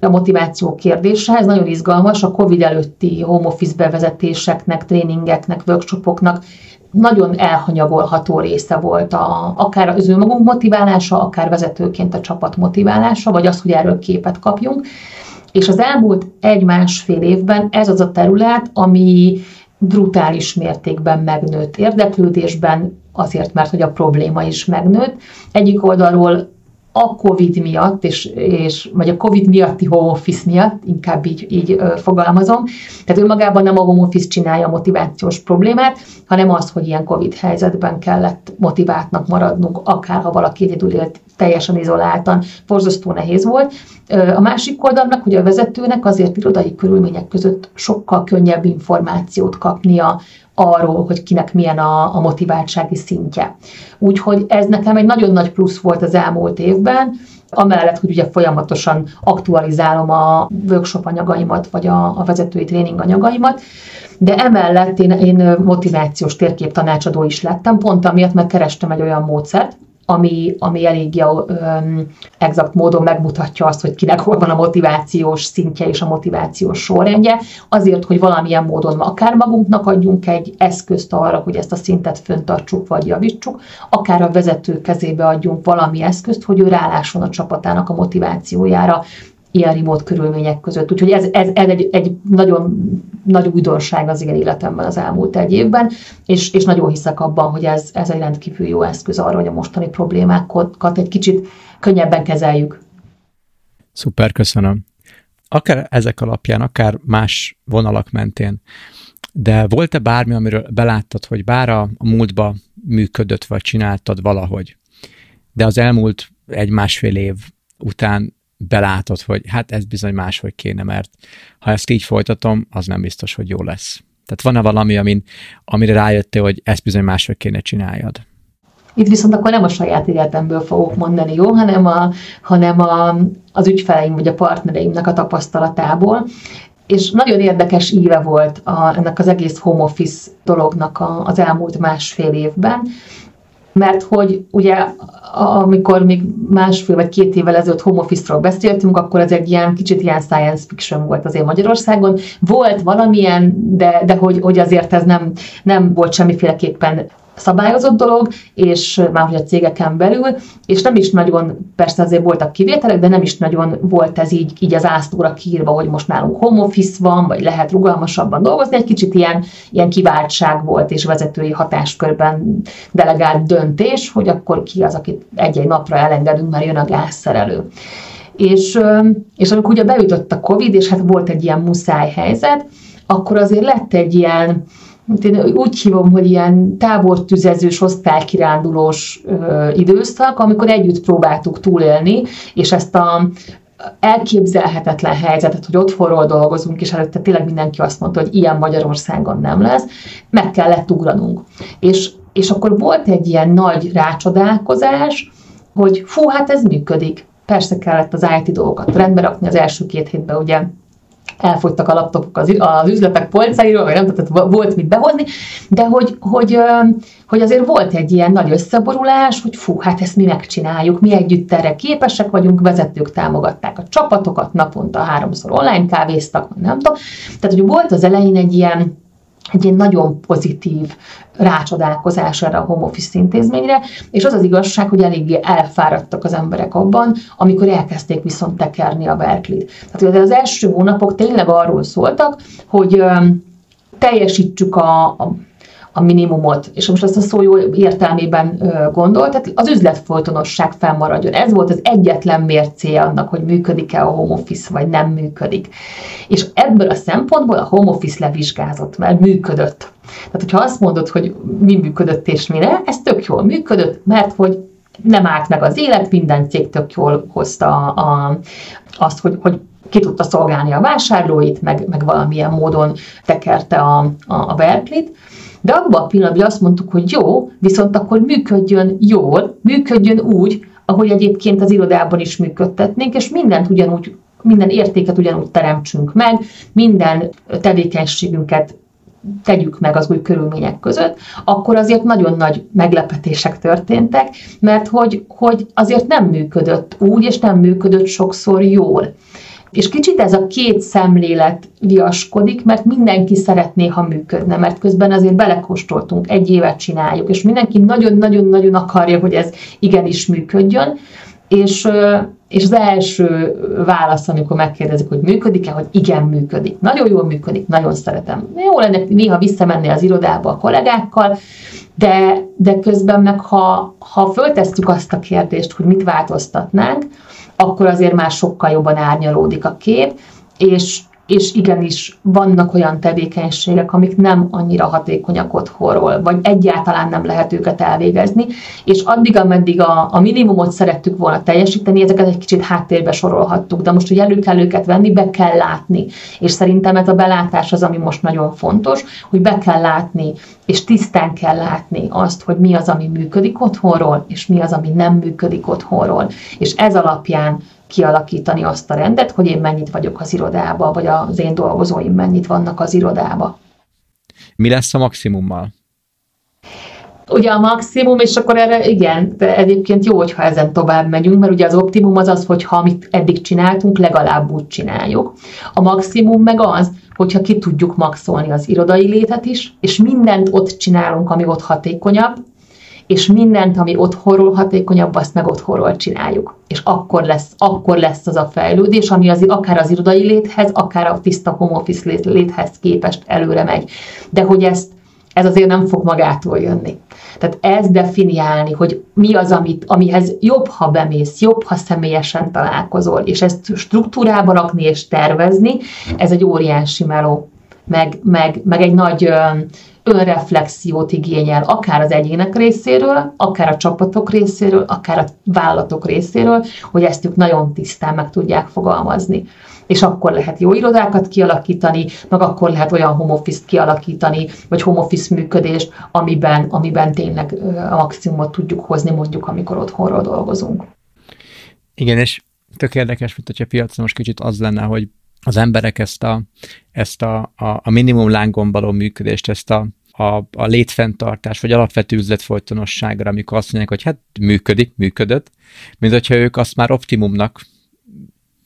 a motiváció kérdése. Ez nagyon izgalmas, a COVID előtti home office bevezetéseknek, tréningeknek, workshopoknak nagyon elhanyagolható része volt a, akár az ő magunk motiválása, akár vezetőként a csapat motiválása, vagy az, hogy erről képet kapjunk. És az elmúlt egy-másfél évben ez az a terület, ami brutális mértékben megnőtt érdeklődésben, azért, mert hogy a probléma is megnőtt. Egyik oldalról a COVID miatt, és, és, vagy a COVID miatti home office miatt, inkább így, így fogalmazom. Tehát önmagában nem a home office csinálja a motivációs problémát, hanem az, hogy ilyen COVID helyzetben kellett motiváltnak maradnunk, akár ha valaki egyedül élt teljesen izoláltan, borzasztó nehéz volt. A másik oldalnak, hogy a vezetőnek azért irodai körülmények között sokkal könnyebb információt kapnia arról, hogy kinek milyen a, a motiváltsági szintje. Úgyhogy ez nekem egy nagyon nagy plusz volt az elmúlt évben, amellett, hogy ugye folyamatosan aktualizálom a workshop anyagaimat, vagy a, a vezetői tréning anyagaimat, de emellett én, én motivációs térkép tanácsadó is lettem, pont amiatt, mert kerestem egy olyan módszert, ami, ami elég um, exakt módon megmutatja azt, hogy kinek hol van a motivációs szintje és a motivációs sorrendje, azért, hogy valamilyen módon akár magunknak adjunk egy eszközt arra, hogy ezt a szintet föntartsuk vagy javítsuk, akár a vezető kezébe adjunk valami eszközt, hogy ő rálásson a csapatának a motivációjára, ilyen remote körülmények között. Úgyhogy ez, ez, ez egy, egy nagyon nagy újdonság az én életemben az elmúlt egy évben, és, és nagyon hiszek abban, hogy ez, ez egy rendkívül jó eszköz arra, hogy a mostani problémákat egy kicsit könnyebben kezeljük. Szuper, köszönöm. Akár ezek alapján, akár más vonalak mentén, de volt-e bármi, amiről beláttad, hogy bár a, múltba működött, vagy csináltad valahogy, de az elmúlt egy-másfél év után belátod, hogy hát ez bizony máshogy kéne, mert ha ezt így folytatom, az nem biztos, hogy jó lesz. Tehát van-e valami, amin, amire rájöttél, hogy ezt bizony máshogy kéne csináljad? Itt viszont akkor nem a saját életemből fogok mondani, jó, hanem, a, hanem a, az ügyfeleim vagy a partnereimnek a tapasztalatából. És nagyon érdekes íve volt a, ennek az egész home office dolognak a, az elmúlt másfél évben, mert hogy ugye amikor még másfél vagy két évvel ezelőtt home office-ról beszéltünk, akkor ez egy ilyen kicsit ilyen science fiction volt azért Magyarországon. Volt valamilyen, de, de hogy, hogy azért ez nem, nem volt semmiféleképpen szabályozott dolog, és már hogy a cégeken belül, és nem is nagyon, persze azért voltak kivételek, de nem is nagyon volt ez így, így az ásztóra kiírva, hogy most nálunk home office van, vagy lehet rugalmasabban dolgozni, egy kicsit ilyen, ilyen kiváltság volt, és vezetői hatáskörben delegált döntés, hogy akkor ki az, akit egy-egy napra elengedünk, mert jön a gázszerelő. És, és amikor ugye beütött a Covid, és hát volt egy ilyen muszáj helyzet, akkor azért lett egy ilyen, én úgy hívom, hogy ilyen tábortüzezős, osztálykirándulós időszak, amikor együtt próbáltuk túlélni, és ezt a elképzelhetetlen helyzetet, hogy otthonról dolgozunk, és előtte tényleg mindenki azt mondta, hogy ilyen Magyarországon nem lesz, meg kellett ugranunk. És, és akkor volt egy ilyen nagy rácsodálkozás, hogy fú, hát ez működik. Persze kellett az IT dolgokat rendbe rakni, az első két hétben ugye elfogytak a laptopok az, az üzletek polcairól, vagy nem, tehát volt mit behozni, de hogy, hogy, hogy azért volt egy ilyen nagy összeborulás, hogy fú, hát ezt mi megcsináljuk, mi együtt erre képesek vagyunk, vezetők támogatták a csapatokat, naponta háromszor online kávéztak, nem tudom. Tehát, hogy volt az elején egy ilyen, egy ilyen nagyon pozitív rácsodálkozás erre a home office intézményre, és az az igazság, hogy eléggé elfáradtak az emberek abban, amikor elkezdték viszont tekerni a Berkeley-t. Tehát az első hónapok tényleg arról szóltak, hogy teljesítsük a, a a minimumot, és most ezt a szó jó értelmében gondol, tehát az üzletfolytonosság fennmaradjon. Ez volt az egyetlen mércéje annak, hogy működik-e a home office, vagy nem működik. És ebből a szempontból a home office levizsgázott, mert működött. Tehát, hogyha azt mondod, hogy mi működött és mire, ez tök jól működött, mert hogy nem állt meg az élet, minden cég tök jól hozta a, azt, hogy, hogy ki tudta szolgálni a vásárlóit, meg, meg valamilyen módon tekerte a, a, a Berkeley-t. De abban a pillanatban azt mondtuk, hogy jó, viszont akkor működjön jól, működjön úgy, ahogy egyébként az irodában is működtetnénk, és mindent ugyanúgy, minden értéket ugyanúgy teremtsünk meg, minden tevékenységünket tegyük meg az új körülmények között, akkor azért nagyon nagy meglepetések történtek, mert hogy, hogy azért nem működött úgy, és nem működött sokszor jól. És kicsit ez a két szemlélet viaskodik, mert mindenki szeretné, ha működne, mert közben azért belekóstoltunk, egy évet csináljuk, és mindenki nagyon-nagyon-nagyon akarja, hogy ez igenis működjön, és, és az első válasz, amikor megkérdezik, hogy működik-e, hogy igen, működik. Nagyon jól működik, nagyon szeretem. Jó lenne néha visszamenni az irodába a kollégákkal, de, de közben meg, ha, ha föltesszük azt a kérdést, hogy mit változtatnánk, akkor azért már sokkal jobban árnyalódik a kép, és, és igenis vannak olyan tevékenységek, amik nem annyira hatékonyak otthonról, vagy egyáltalán nem lehet őket elvégezni, és addig, ameddig a, a minimumot szerettük volna teljesíteni, ezeket egy kicsit háttérbe sorolhattuk, de most, hogy elő kell őket venni, be kell látni. És szerintem ez a belátás az, ami most nagyon fontos, hogy be kell látni, és tisztán kell látni azt, hogy mi az, ami működik otthonról, és mi az, ami nem működik otthonról. És ez alapján kialakítani azt a rendet, hogy én mennyit vagyok az irodába, vagy az én dolgozóim mennyit vannak az irodába. Mi lesz a maximummal? Ugye a maximum, és akkor erre igen, de egyébként jó, hogyha ezen tovább megyünk, mert ugye az optimum az az, hogy ha amit eddig csináltunk, legalább úgy csináljuk. A maximum meg az, hogyha ki tudjuk maxolni az irodai létet is, és mindent ott csinálunk, ami ott hatékonyabb, és mindent, ami otthonról hatékonyabb, azt meg otthonról csináljuk. És akkor lesz, akkor lesz az a fejlődés, ami az, akár az irodai léthez, akár a tiszta home office lét, léthez képest előre megy. De hogy ezt, ez azért nem fog magától jönni. Tehát ez definiálni, hogy mi az, amit, amihez jobb, ha bemész, jobb, ha személyesen találkozol, és ezt struktúrába rakni és tervezni, ez egy óriási meló, meg, meg, meg egy nagy önreflexiót igényel, akár az egyének részéről, akár a csapatok részéről, akár a vállalatok részéről, hogy ezt ők nagyon tisztán meg tudják fogalmazni. És akkor lehet jó irodákat kialakítani, meg akkor lehet olyan home office-t kialakítani, vagy home office működést, amiben, amiben tényleg a maximumot tudjuk hozni, mondjuk, amikor otthonról dolgozunk. Igen, és tök érdekes, mint hogyha piacon most kicsit az lenne, hogy az emberek ezt a, ezt a, a, a minimum lángon való működést, ezt a, a, a létfenntartás, vagy alapvető üzletfolytonosságra, amikor azt mondják, hogy hát működik, működött, mint hogyha ők azt már optimumnak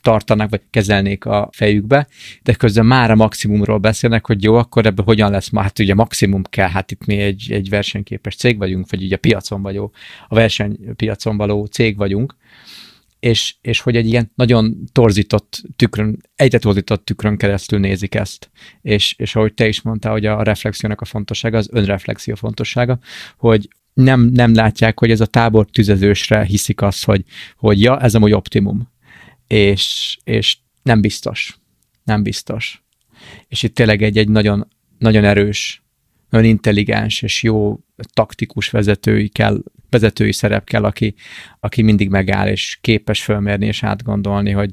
tartanak, vagy kezelnék a fejükbe, de közben már a maximumról beszélnek, hogy jó, akkor ebből hogyan lesz? Hát ugye maximum kell, hát itt mi egy, egy versenyképes cég vagyunk, vagy ugye a piacon vagyó, a versenypiacon való cég vagyunk, és, és hogy egy ilyen nagyon torzított tükrön, egyre torzított tükrön keresztül nézik ezt. És, és ahogy te is mondtál, hogy a reflexiónak a fontossága, az önreflexió fontossága, hogy nem, nem látják, hogy ez a tábor tüzezősre hiszik azt, hogy, hogy ja, ez amúgy optimum. És, és nem biztos. Nem biztos. És itt tényleg egy, egy nagyon, nagyon erős, nagyon intelligens és jó taktikus vezetői kell vezetői szerep kell, aki, aki mindig megáll, és képes fölmérni és átgondolni, hogy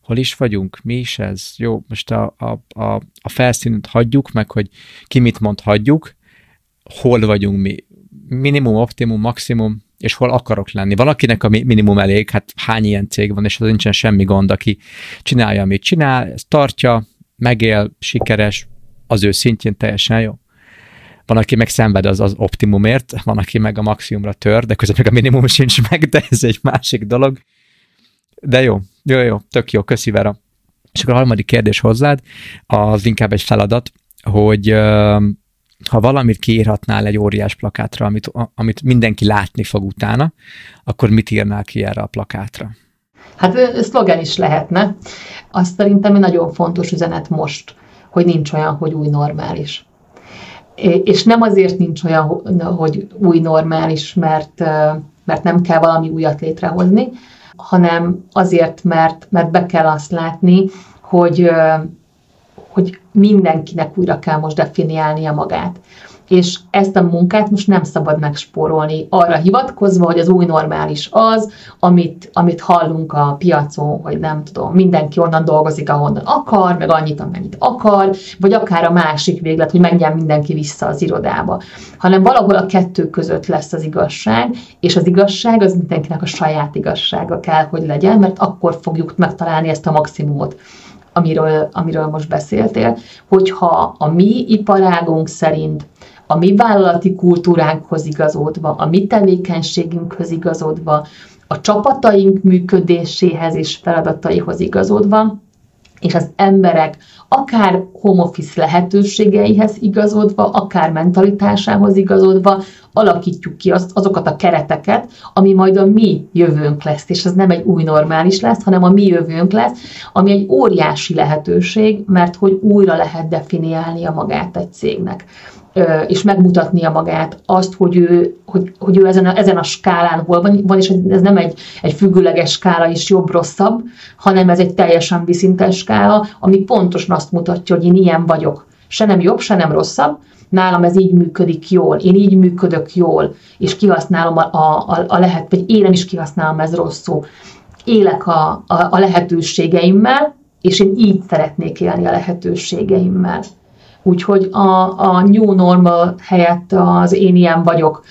hol is vagyunk, mi is ez, jó, most a, a, a, a felszínt hagyjuk, meg hogy ki mit mond, hagyjuk, hol vagyunk mi, minimum, optimum, maximum, és hol akarok lenni. Valakinek a minimum elég, hát hány ilyen cég van, és az nincsen semmi gond, aki csinálja, amit csinál, ezt tartja, megél, sikeres, az ő szintjén teljesen jó van, aki meg szenved az, az optimumért, van, aki meg a maximumra tör, de közben meg a minimum sincs meg, de ez egy másik dolog. De jó, jó, jó, tök jó, köszi Vera. És akkor a harmadik kérdés hozzád, az inkább egy feladat, hogy ha valamit kiírhatnál egy óriás plakátra, amit, amit mindenki látni fog utána, akkor mit írnál ki erre a plakátra? Hát szlogen is lehetne. Azt szerintem egy nagyon fontos üzenet most, hogy nincs olyan, hogy új normális és nem azért nincs olyan, hogy új normális, mert, mert nem kell valami újat létrehozni, hanem azért, mert, mert be kell azt látni, hogy, hogy mindenkinek újra kell most definiálnia magát és ezt a munkát most nem szabad megspórolni. Arra hivatkozva, hogy az új normális az, amit, amit hallunk a piacon, hogy nem tudom, mindenki onnan dolgozik, ahonnan akar, meg annyit, amennyit akar, vagy akár a másik véglet, hogy menjen mindenki vissza az irodába, hanem valahol a kettő között lesz az igazság, és az igazság az mindenkinek a saját igazsága kell, hogy legyen, mert akkor fogjuk megtalálni ezt a maximumot amiről, amiről most beszéltél, hogyha a mi iparágunk szerint a mi vállalati kultúránkhoz igazodva, a mi tevékenységünkhöz igazodva, a csapataink működéséhez és feladataihoz igazodva, és az emberek akár home office lehetőségeihez igazodva, akár mentalitásához igazodva, alakítjuk ki azt, azokat a kereteket, ami majd a mi jövőnk lesz, és ez nem egy új normális lesz, hanem a mi jövőnk lesz, ami egy óriási lehetőség, mert hogy újra lehet definiálnia magát egy cégnek és megmutatnia magát, azt, hogy ő, hogy, hogy ő ezen, a, ezen a skálán hol van, van, és ez nem egy, egy függőleges skála is jobb-rosszabb, hanem ez egy teljesen viszintes skála, ami pontosan azt mutatja, hogy én ilyen vagyok. Se nem jobb, se nem rosszabb, nálam ez így működik jól, én így működök jól, és kihasználom a, a, a lehet, vagy én nem is kihasználom ez rosszul. Élek a, a, a lehetőségeimmel, és én így szeretnék élni a lehetőségeimmel. Úgyhogy a, a new normal helyett az én ilyen vagyok,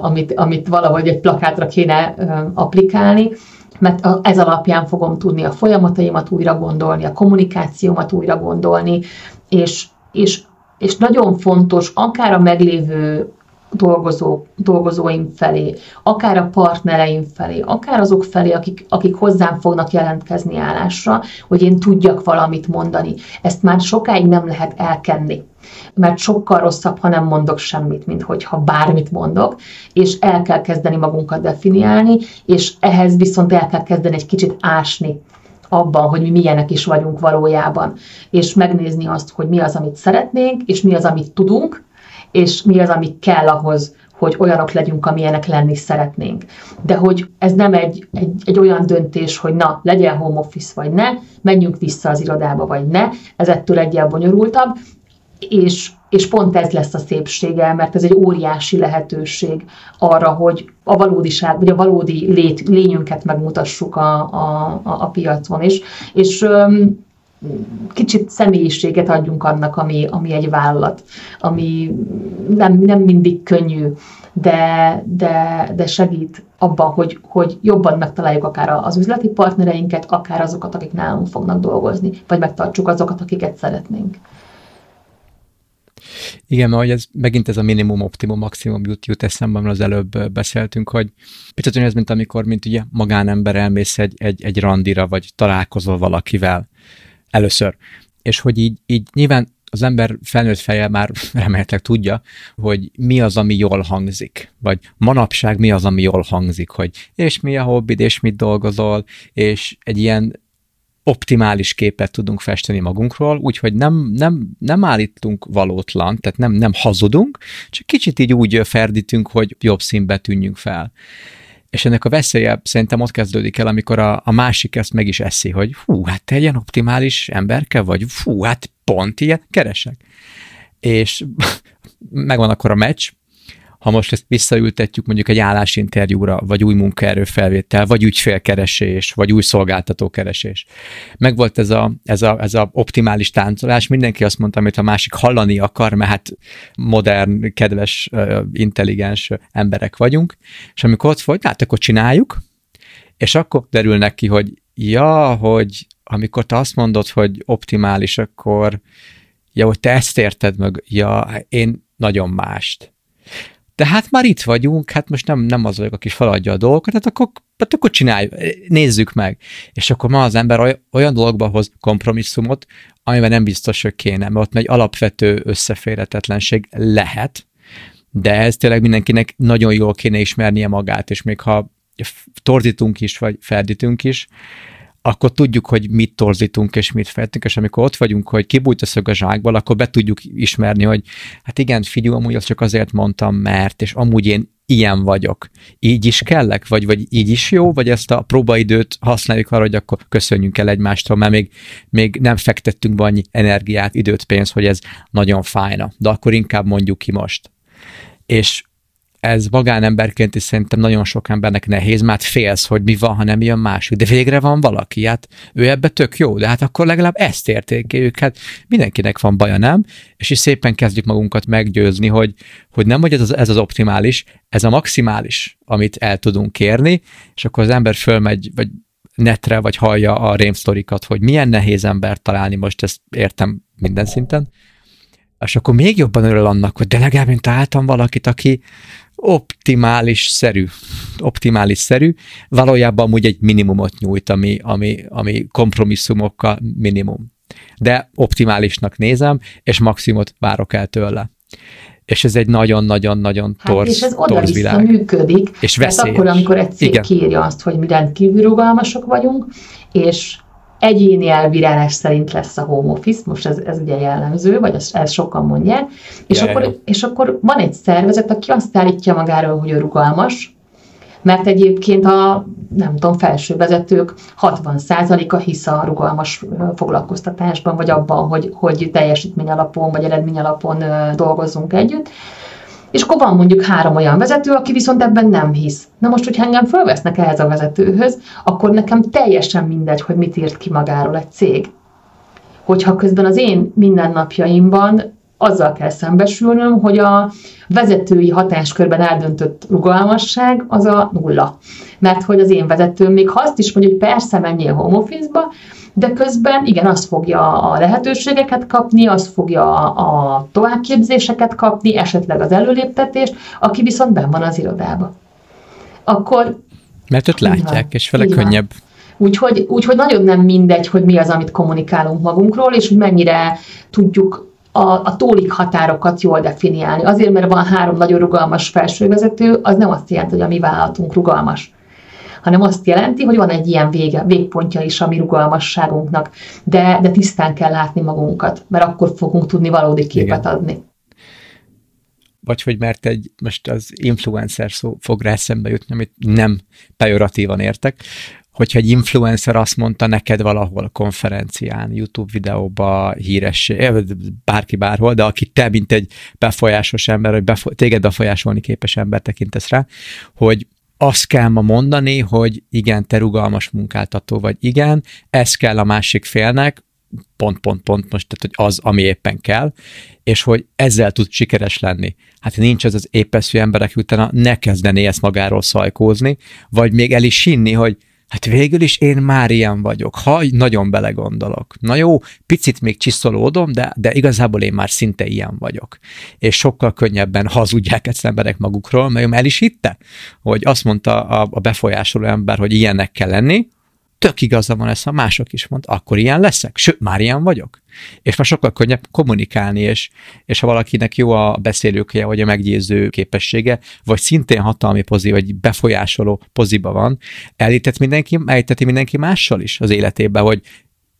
amit, amit valahogy egy plakátra kéne applikálni, mert ez alapján fogom tudni a folyamataimat újra gondolni, a kommunikációmat újra gondolni, és, és, és nagyon fontos akár a meglévő dolgozó, dolgozóim felé, akár a partnereim felé, akár azok felé, akik, akik hozzám fognak jelentkezni állásra, hogy én tudjak valamit mondani. Ezt már sokáig nem lehet elkenni mert sokkal rosszabb, ha nem mondok semmit, mint hogyha bármit mondok, és el kell kezdeni magunkat definiálni, és ehhez viszont el kell kezdeni egy kicsit ásni abban, hogy mi milyenek is vagyunk valójában, és megnézni azt, hogy mi az, amit szeretnénk, és mi az, amit tudunk, és mi az, ami kell ahhoz, hogy olyanok legyünk, amilyenek lenni szeretnénk. De hogy ez nem egy, egy, egy olyan döntés, hogy na, legyen home office vagy ne, menjünk vissza az irodába vagy ne, ez ettől egyel bonyolultabb, és, és pont ez lesz a szépsége, mert ez egy óriási lehetőség arra, hogy a valódiság, vagy a valódi lét, lényünket megmutassuk a, a, a, a piacon is. És öm, kicsit személyiséget adjunk annak, ami, ami egy vállalat, ami nem, nem mindig könnyű, de, de, de segít abban, hogy, hogy jobban megtaláljuk akár az üzleti partnereinket, akár azokat, akik nálunk fognak dolgozni, vagy megtartsuk azokat, akiket szeretnénk. Igen, mert ez, megint ez a minimum, optimum, maximum jut, jut eszembe, mert az előbb beszéltünk, hogy picit ez, mint amikor, mint ugye magánember elmész egy, egy, egy randira, vagy találkozol valakivel, először. És hogy így, így nyilván az ember felnőtt feje már *laughs* remélhetőleg tudja, hogy mi az, ami jól hangzik, vagy manapság mi az, ami jól hangzik, hogy és mi a hobbid, és mit dolgozol, és egy ilyen optimális képet tudunk festeni magunkról, úgyhogy nem, nem, nem állítunk valótlan, tehát nem, nem hazudunk, csak kicsit így úgy ferdítünk, hogy jobb színbe tűnjünk fel. És ennek a veszélye szerintem ott kezdődik el, amikor a, a másik ezt meg is eszi, hogy hú, hát te egy ilyen optimális emberke vagy, hú, hát pont ilyen keresek. És *laughs* megvan akkor a meccs, ha most ezt visszaültetjük mondjuk egy állásinterjúra, vagy új munkaerőfelvétel, vagy ügyfélkeresés, vagy új szolgáltatókeresés. Megvolt ez a, ez, a, ez a optimális táncolás, mindenki azt mondta, amit a másik hallani akar, mert hát modern, kedves, intelligens emberek vagyunk, és amikor ott volt, hát akkor csináljuk, és akkor derül neki, hogy ja, hogy amikor te azt mondod, hogy optimális, akkor ja, hogy te ezt érted meg, ja, én nagyon mást. De hát már itt vagyunk, hát most nem, nem az vagyok, aki feladja a dolgokat, hát akkor, hát akkor csináljuk, nézzük meg. És akkor ma az ember olyan dologba hoz kompromisszumot, amiben nem biztos, hogy kéne, mert ott egy alapvető összeférhetetlenség lehet, de ez tényleg mindenkinek nagyon jól kéne ismernie magát, és még ha tordítunk is, vagy ferdítünk is, akkor tudjuk, hogy mit torzítunk és mit fejtünk, és amikor ott vagyunk, hogy kibújt a szög a zsákból, akkor be tudjuk ismerni, hogy hát igen, figyelj, amúgy azt csak azért mondtam, mert, és amúgy én ilyen vagyok. Így is kellek, vagy, vagy így is jó, vagy ezt a próbaidőt használjuk arra, hogy akkor köszönjünk el egymástól, mert még, még nem fektettünk be annyi energiát, időt, pénzt, hogy ez nagyon fájna. De akkor inkább mondjuk ki most. És ez magánemberként is szerintem nagyon sok embernek nehéz, mert félsz, hogy mi van, ha nem jön másik. De végre van valaki, hát ő ebbe tök jó, de hát akkor legalább ezt értékeljük. Hát mindenkinek van baja, nem? És is szépen kezdjük magunkat meggyőzni, hogy, hogy nem, hogy ez az, ez az optimális, ez a maximális, amit el tudunk kérni, és akkor az ember fölmegy, vagy netre, vagy hallja a rémsztorikat, hogy milyen nehéz embert találni, most ezt értem minden szinten, és akkor még jobban örül annak, hogy de legalább én találtam valakit, aki, optimális szerű, optimális szerű, valójában úgy egy minimumot nyújt, ami, ami, ami kompromisszumokkal minimum. De optimálisnak nézem, és maximumot várok el tőle. És ez egy nagyon-nagyon-nagyon hát torz, És ez oda-vissza működik. És veszélyes. akkor, amikor egy cég Igen. kírja azt, hogy mi rendkívül rugalmasok vagyunk, és egyéni elbírálás szerint lesz a home office, most ez, ez ugye jellemző, vagy ezt, ezt sokan mondják, és, yeah. akkor, és akkor van egy szervezet, aki azt állítja magáról, hogy ő rugalmas, mert egyébként a, nem tudom, felső vezetők 60%-a hisz a rugalmas foglalkoztatásban, vagy abban, hogy, hogy teljesítmény alapon, vagy eredmény alapon dolgozzunk együtt, és akkor van mondjuk három olyan vezető, aki viszont ebben nem hisz. Na most, hogyha engem fölvesznek ehhez a vezetőhöz, akkor nekem teljesen mindegy, hogy mit írt ki magáról egy cég. Hogyha közben az én mindennapjaimban azzal kell szembesülnöm, hogy a vezetői hatáskörben eldöntött rugalmasság az a nulla. Mert hogy az én vezetőm még ha azt is mondja, hogy persze menjél home office-ba, de közben igen, azt fogja a lehetőségeket kapni, azt fogja a továbbképzéseket kapni, esetleg az előléptetést, aki viszont benn van az irodába. Akkor... Mert ott látják, van, és vele könnyebb. Úgyhogy, úgyhogy nagyon nem mindegy, hogy mi az, amit kommunikálunk magunkról, és hogy mennyire tudjuk a, a tólik határokat jól definiálni. Azért, mert van három nagyon rugalmas felsővezető, az nem azt jelenti, hogy a mi vállalatunk rugalmas hanem azt jelenti, hogy van egy ilyen vége, végpontja is a mi rugalmasságunknak, de, de tisztán kell látni magunkat, mert akkor fogunk tudni valódi képet Igen. adni. Vagy hogy mert egy, most az influencer szó fog rá eszembe jutni, amit nem pejoratívan értek, hogyha egy influencer azt mondta neked valahol konferencián, YouTube videóba, híres, bárki bárhol, de aki te, mint egy befolyásos ember, vagy befo- téged befolyásolni képes ember tekintesz rá, hogy azt kell ma mondani, hogy igen, te rugalmas munkáltató vagy, igen, ez kell a másik félnek, pont, pont, pont most, tehát hogy az, ami éppen kell, és hogy ezzel tud sikeres lenni. Hát nincs az az épeszű emberek utána ne kezdené ezt magáról szajkózni, vagy még el is hinni, hogy Hát végül is én már ilyen vagyok, ha nagyon belegondolok. Na jó, picit még csiszolódom, de, de igazából én már szinte ilyen vagyok. És sokkal könnyebben hazudják ezt emberek magukról, mert el is hitte, hogy azt mondta a, a befolyásoló ember, hogy ilyennek kell lenni, tök igaza van ezt, a mások is mond, akkor ilyen leszek, sőt, már ilyen vagyok. És már sokkal könnyebb kommunikálni, és, és ha valakinek jó a beszélőkje, vagy a meggyőző képessége, vagy szintén hatalmi pozi, vagy befolyásoló poziba van, elített mindenki, elíteti mindenki mással is az életébe, hogy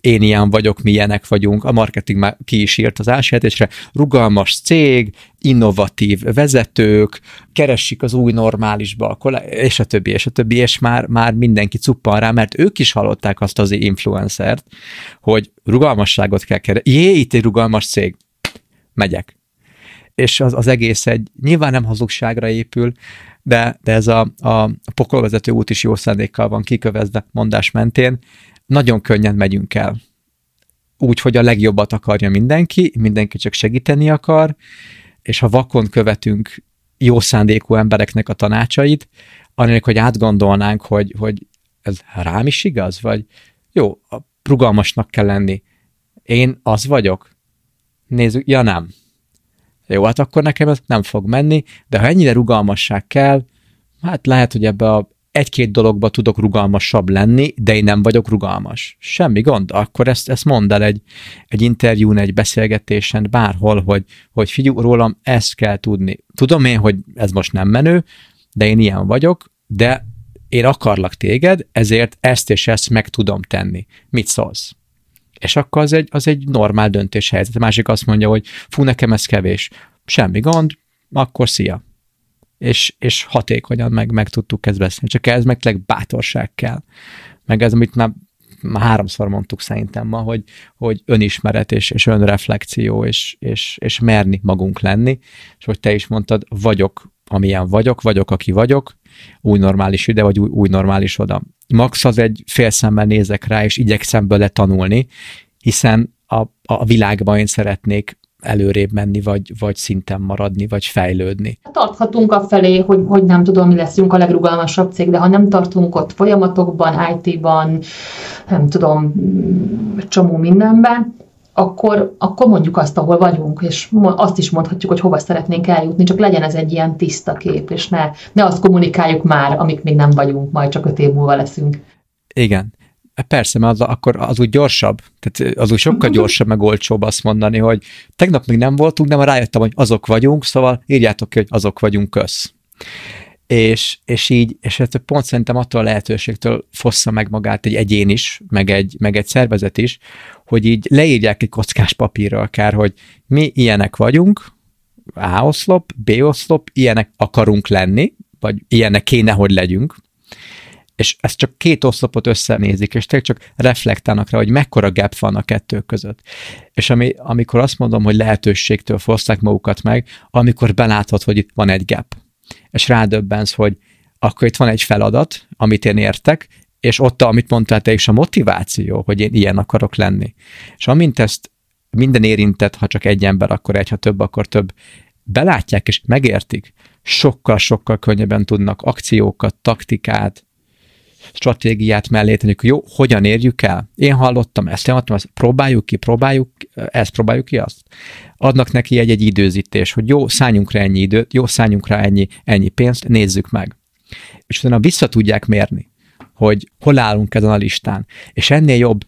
én ilyen vagyok, mi ilyenek vagyunk, a marketing már ki is írt az ásjelentésre, rugalmas cég, innovatív vezetők, keresik az új normálisba, és a többi, és a többi, és már, már mindenki cuppan rá, mert ők is hallották azt az influencert, hogy rugalmasságot kell keresni. Jé, itt egy rugalmas cég. Megyek. És az, az egész egy, nyilván nem hazugságra épül, de, de ez a, a pokolvezető út is jó szándékkal van kikövezve mondás mentén, nagyon könnyen megyünk el. Úgy, hogy a legjobbat akarja mindenki, mindenki csak segíteni akar, és ha vakon követünk jó szándékú embereknek a tanácsait, anélkül, hogy átgondolnánk, hogy, hogy ez rám is igaz, vagy jó, rugalmasnak kell lenni. Én az vagyok? Nézzük, ja nem. Jó, hát akkor nekem ez nem fog menni, de ha ennyire rugalmasság kell, hát lehet, hogy ebbe a egy-két dologba tudok rugalmasabb lenni, de én nem vagyok rugalmas. Semmi gond, akkor ezt, ezt mondd el egy, egy interjún, egy beszélgetésen, bárhol, hogy, hogy figyelj, rólam ezt kell tudni. Tudom én, hogy ez most nem menő, de én ilyen vagyok, de én akarlak téged, ezért ezt és ezt meg tudom tenni. Mit szólsz? És akkor az egy, az egy normál döntéshelyzet. A másik azt mondja, hogy fú, nekem ez kevés. Semmi gond, akkor szia. És, és hatékonyan meg, meg tudtuk ezt beszélni. Csak ez meg tényleg bátorság kell. Meg ez, amit már, már háromszor mondtuk szerintem ma, hogy, hogy önismeret és, és önreflexió, és, és, és merni magunk lenni. És hogy te is mondtad, vagyok, amilyen vagyok, vagyok, aki vagyok, új normális ide, vagy új, új normális oda. Max az egy fél szemmel nézek rá, és igyekszem bele tanulni, hiszen a, a világban én szeretnék előrébb menni, vagy, vagy szinten maradni, vagy fejlődni. Tarthatunk a felé, hogy, hogy nem tudom, mi leszünk a legrugalmasabb cég, de ha nem tartunk ott folyamatokban, IT-ban, nem tudom, csomó mindenben, akkor, akkor mondjuk azt, ahol vagyunk, és azt is mondhatjuk, hogy hova szeretnénk eljutni, csak legyen ez egy ilyen tiszta kép, és ne, ne azt kommunikáljuk már, amik még nem vagyunk, majd csak öt év múlva leszünk. Igen. Persze, mert az, akkor az úgy gyorsabb, tehát az úgy sokkal *laughs* gyorsabb, meg olcsóbb azt mondani, hogy tegnap még nem voltunk, de már rájöttem, hogy azok vagyunk, szóval írjátok ki, hogy azok vagyunk köz. És, és így, és ez pont szerintem attól a lehetőségtől fossza meg magát egy egyén is, meg egy, meg egy szervezet is, hogy így leírják egy kockás papírra akár, hogy mi ilyenek vagyunk, A oszlop, B oszlop, ilyenek akarunk lenni, vagy ilyenek kéne, hogy legyünk, és ezt csak két oszlopot összenézik, és tényleg csak reflektálnak rá, hogy mekkora gap van a kettő között. És ami, amikor azt mondom, hogy lehetőségtől foszták magukat meg, amikor belátod, hogy itt van egy gap, és rádöbbensz, hogy akkor itt van egy feladat, amit én értek, és ott, amit mondtál te is, a motiváció, hogy én ilyen akarok lenni. És amint ezt minden érintett, ha csak egy ember, akkor egy, ha több, akkor több, belátják és megértik, sokkal-sokkal könnyebben tudnak akciókat, taktikát, stratégiát mellé tenni, hogy jó, hogyan érjük el? Én hallottam ezt, én hallottam ezt, próbáljuk ki, próbáljuk, ezt próbáljuk ki, azt. Adnak neki egy-egy időzítés, hogy jó, szálljunk rá ennyi időt, jó, szálljunk rá ennyi, ennyi pénzt, nézzük meg. És utána vissza tudják mérni, hogy hol állunk ezen a listán. És ennél jobb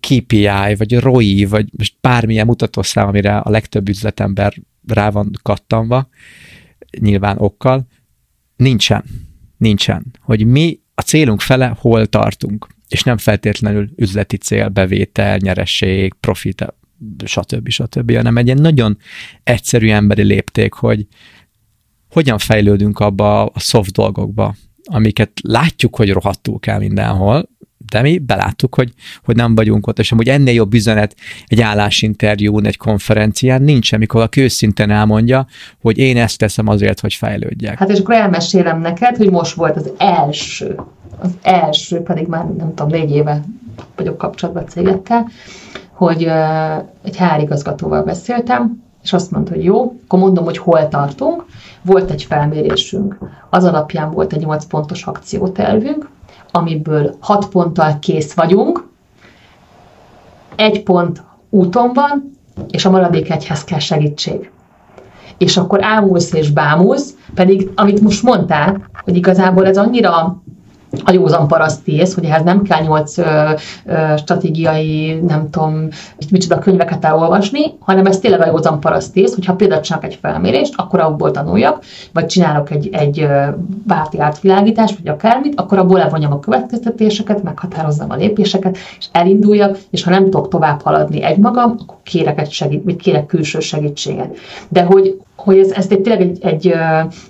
KPI, vagy ROI, vagy most bármilyen mutatószám, amire a legtöbb üzletember rá van kattanva, nyilván okkal, nincsen. Nincsen. Hogy mi a célunk fele hol tartunk, és nem feltétlenül üzleti cél, bevétel, nyeresség, profit, stb. stb., hanem egy ilyen nagyon egyszerű emberi lépték, hogy hogyan fejlődünk abba a soft dolgokba, amiket látjuk, hogy rohadtul kell mindenhol, de mi beláttuk, hogy, hogy nem vagyunk ott, és amúgy ennél jobb üzenet egy állásinterjún, egy konferencián nincs, amikor a őszintén elmondja, hogy én ezt teszem azért, hogy fejlődjek. Hát és akkor elmesélem neked, hogy most volt az első, az első, pedig már nem tudom, négy éve vagyok kapcsolatban cégekkel, hogy egy hárigazgatóval beszéltem, és azt mondta, hogy jó, akkor mondom, hogy hol tartunk. Volt egy felmérésünk, az alapján volt egy 8 pontos akciótervünk, amiből 6 ponttal kész vagyunk, egy pont úton van, és a maradék egyhez kell segítség. És akkor ámulsz és bámulsz, pedig amit most mondtál, hogy igazából ez annyira a józan parasztész, hogy ehhez nem kell nyolc stratégiai, nem tudom, micsoda könyveket elolvasni, hanem ez tényleg a józan parasztész, hogyha például csinálok egy felmérést, akkor abból tanuljak, vagy csinálok egy, egy bárti átvilágítást, vagy akármit, akkor abból levonjam a következtetéseket, meghatározzam a lépéseket, és elinduljak, és ha nem tudok tovább haladni egymagam, akkor kérek egy segít, vagy kérek külső segítséget. De hogy, hogy ez, ez tényleg egy, egy, egy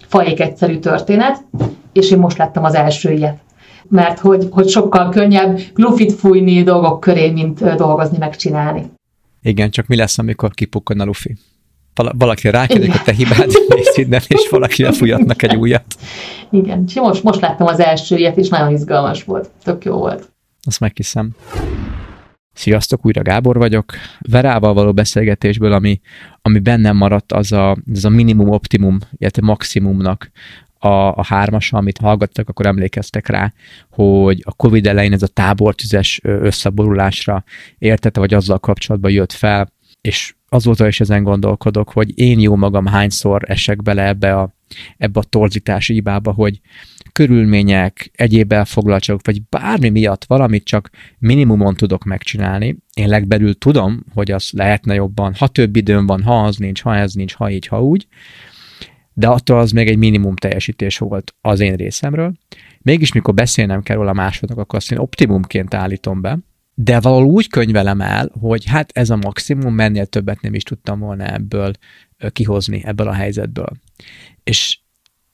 fajék egyszerű történet, és én most láttam az első ilyet mert hogy, hogy sokkal könnyebb glufit fújni dolgok köré, mint dolgozni, megcsinálni. Igen, csak mi lesz, amikor kipukkan a lufi? valaki rákedik a te hibád, és innen, és valaki lefújatnak egy újat. Igen, és most, most láttam az első ilyet, és nagyon izgalmas volt. Tök jó volt. Azt meghiszem. Sziasztok, újra Gábor vagyok. Verával való beszélgetésből, ami, ami bennem maradt, az a, az a minimum optimum, illetve maximumnak a, a hármas, amit hallgattak, akkor emlékeztek rá, hogy a Covid elején ez a tábortüzes összeborulásra értette, vagy azzal kapcsolatban jött fel, és azóta is ezen gondolkodok, hogy én jó magam hányszor esek bele ebbe a, ebbe a torzítási hibába, hogy körülmények, egyéb elfoglaltságok, vagy bármi miatt valamit csak minimumon tudok megcsinálni. Én legbelül tudom, hogy az lehetne jobban, ha több időm van, ha az nincs, ha ez nincs, ha így, ha úgy, de attól az még egy minimum teljesítés volt az én részemről. mégis mikor beszélnem kell róla másodnak, akkor azt én optimumként állítom be, de valahol úgy könyvelem el, hogy hát ez a maximum, mennél többet nem is tudtam volna ebből kihozni, ebből a helyzetből. És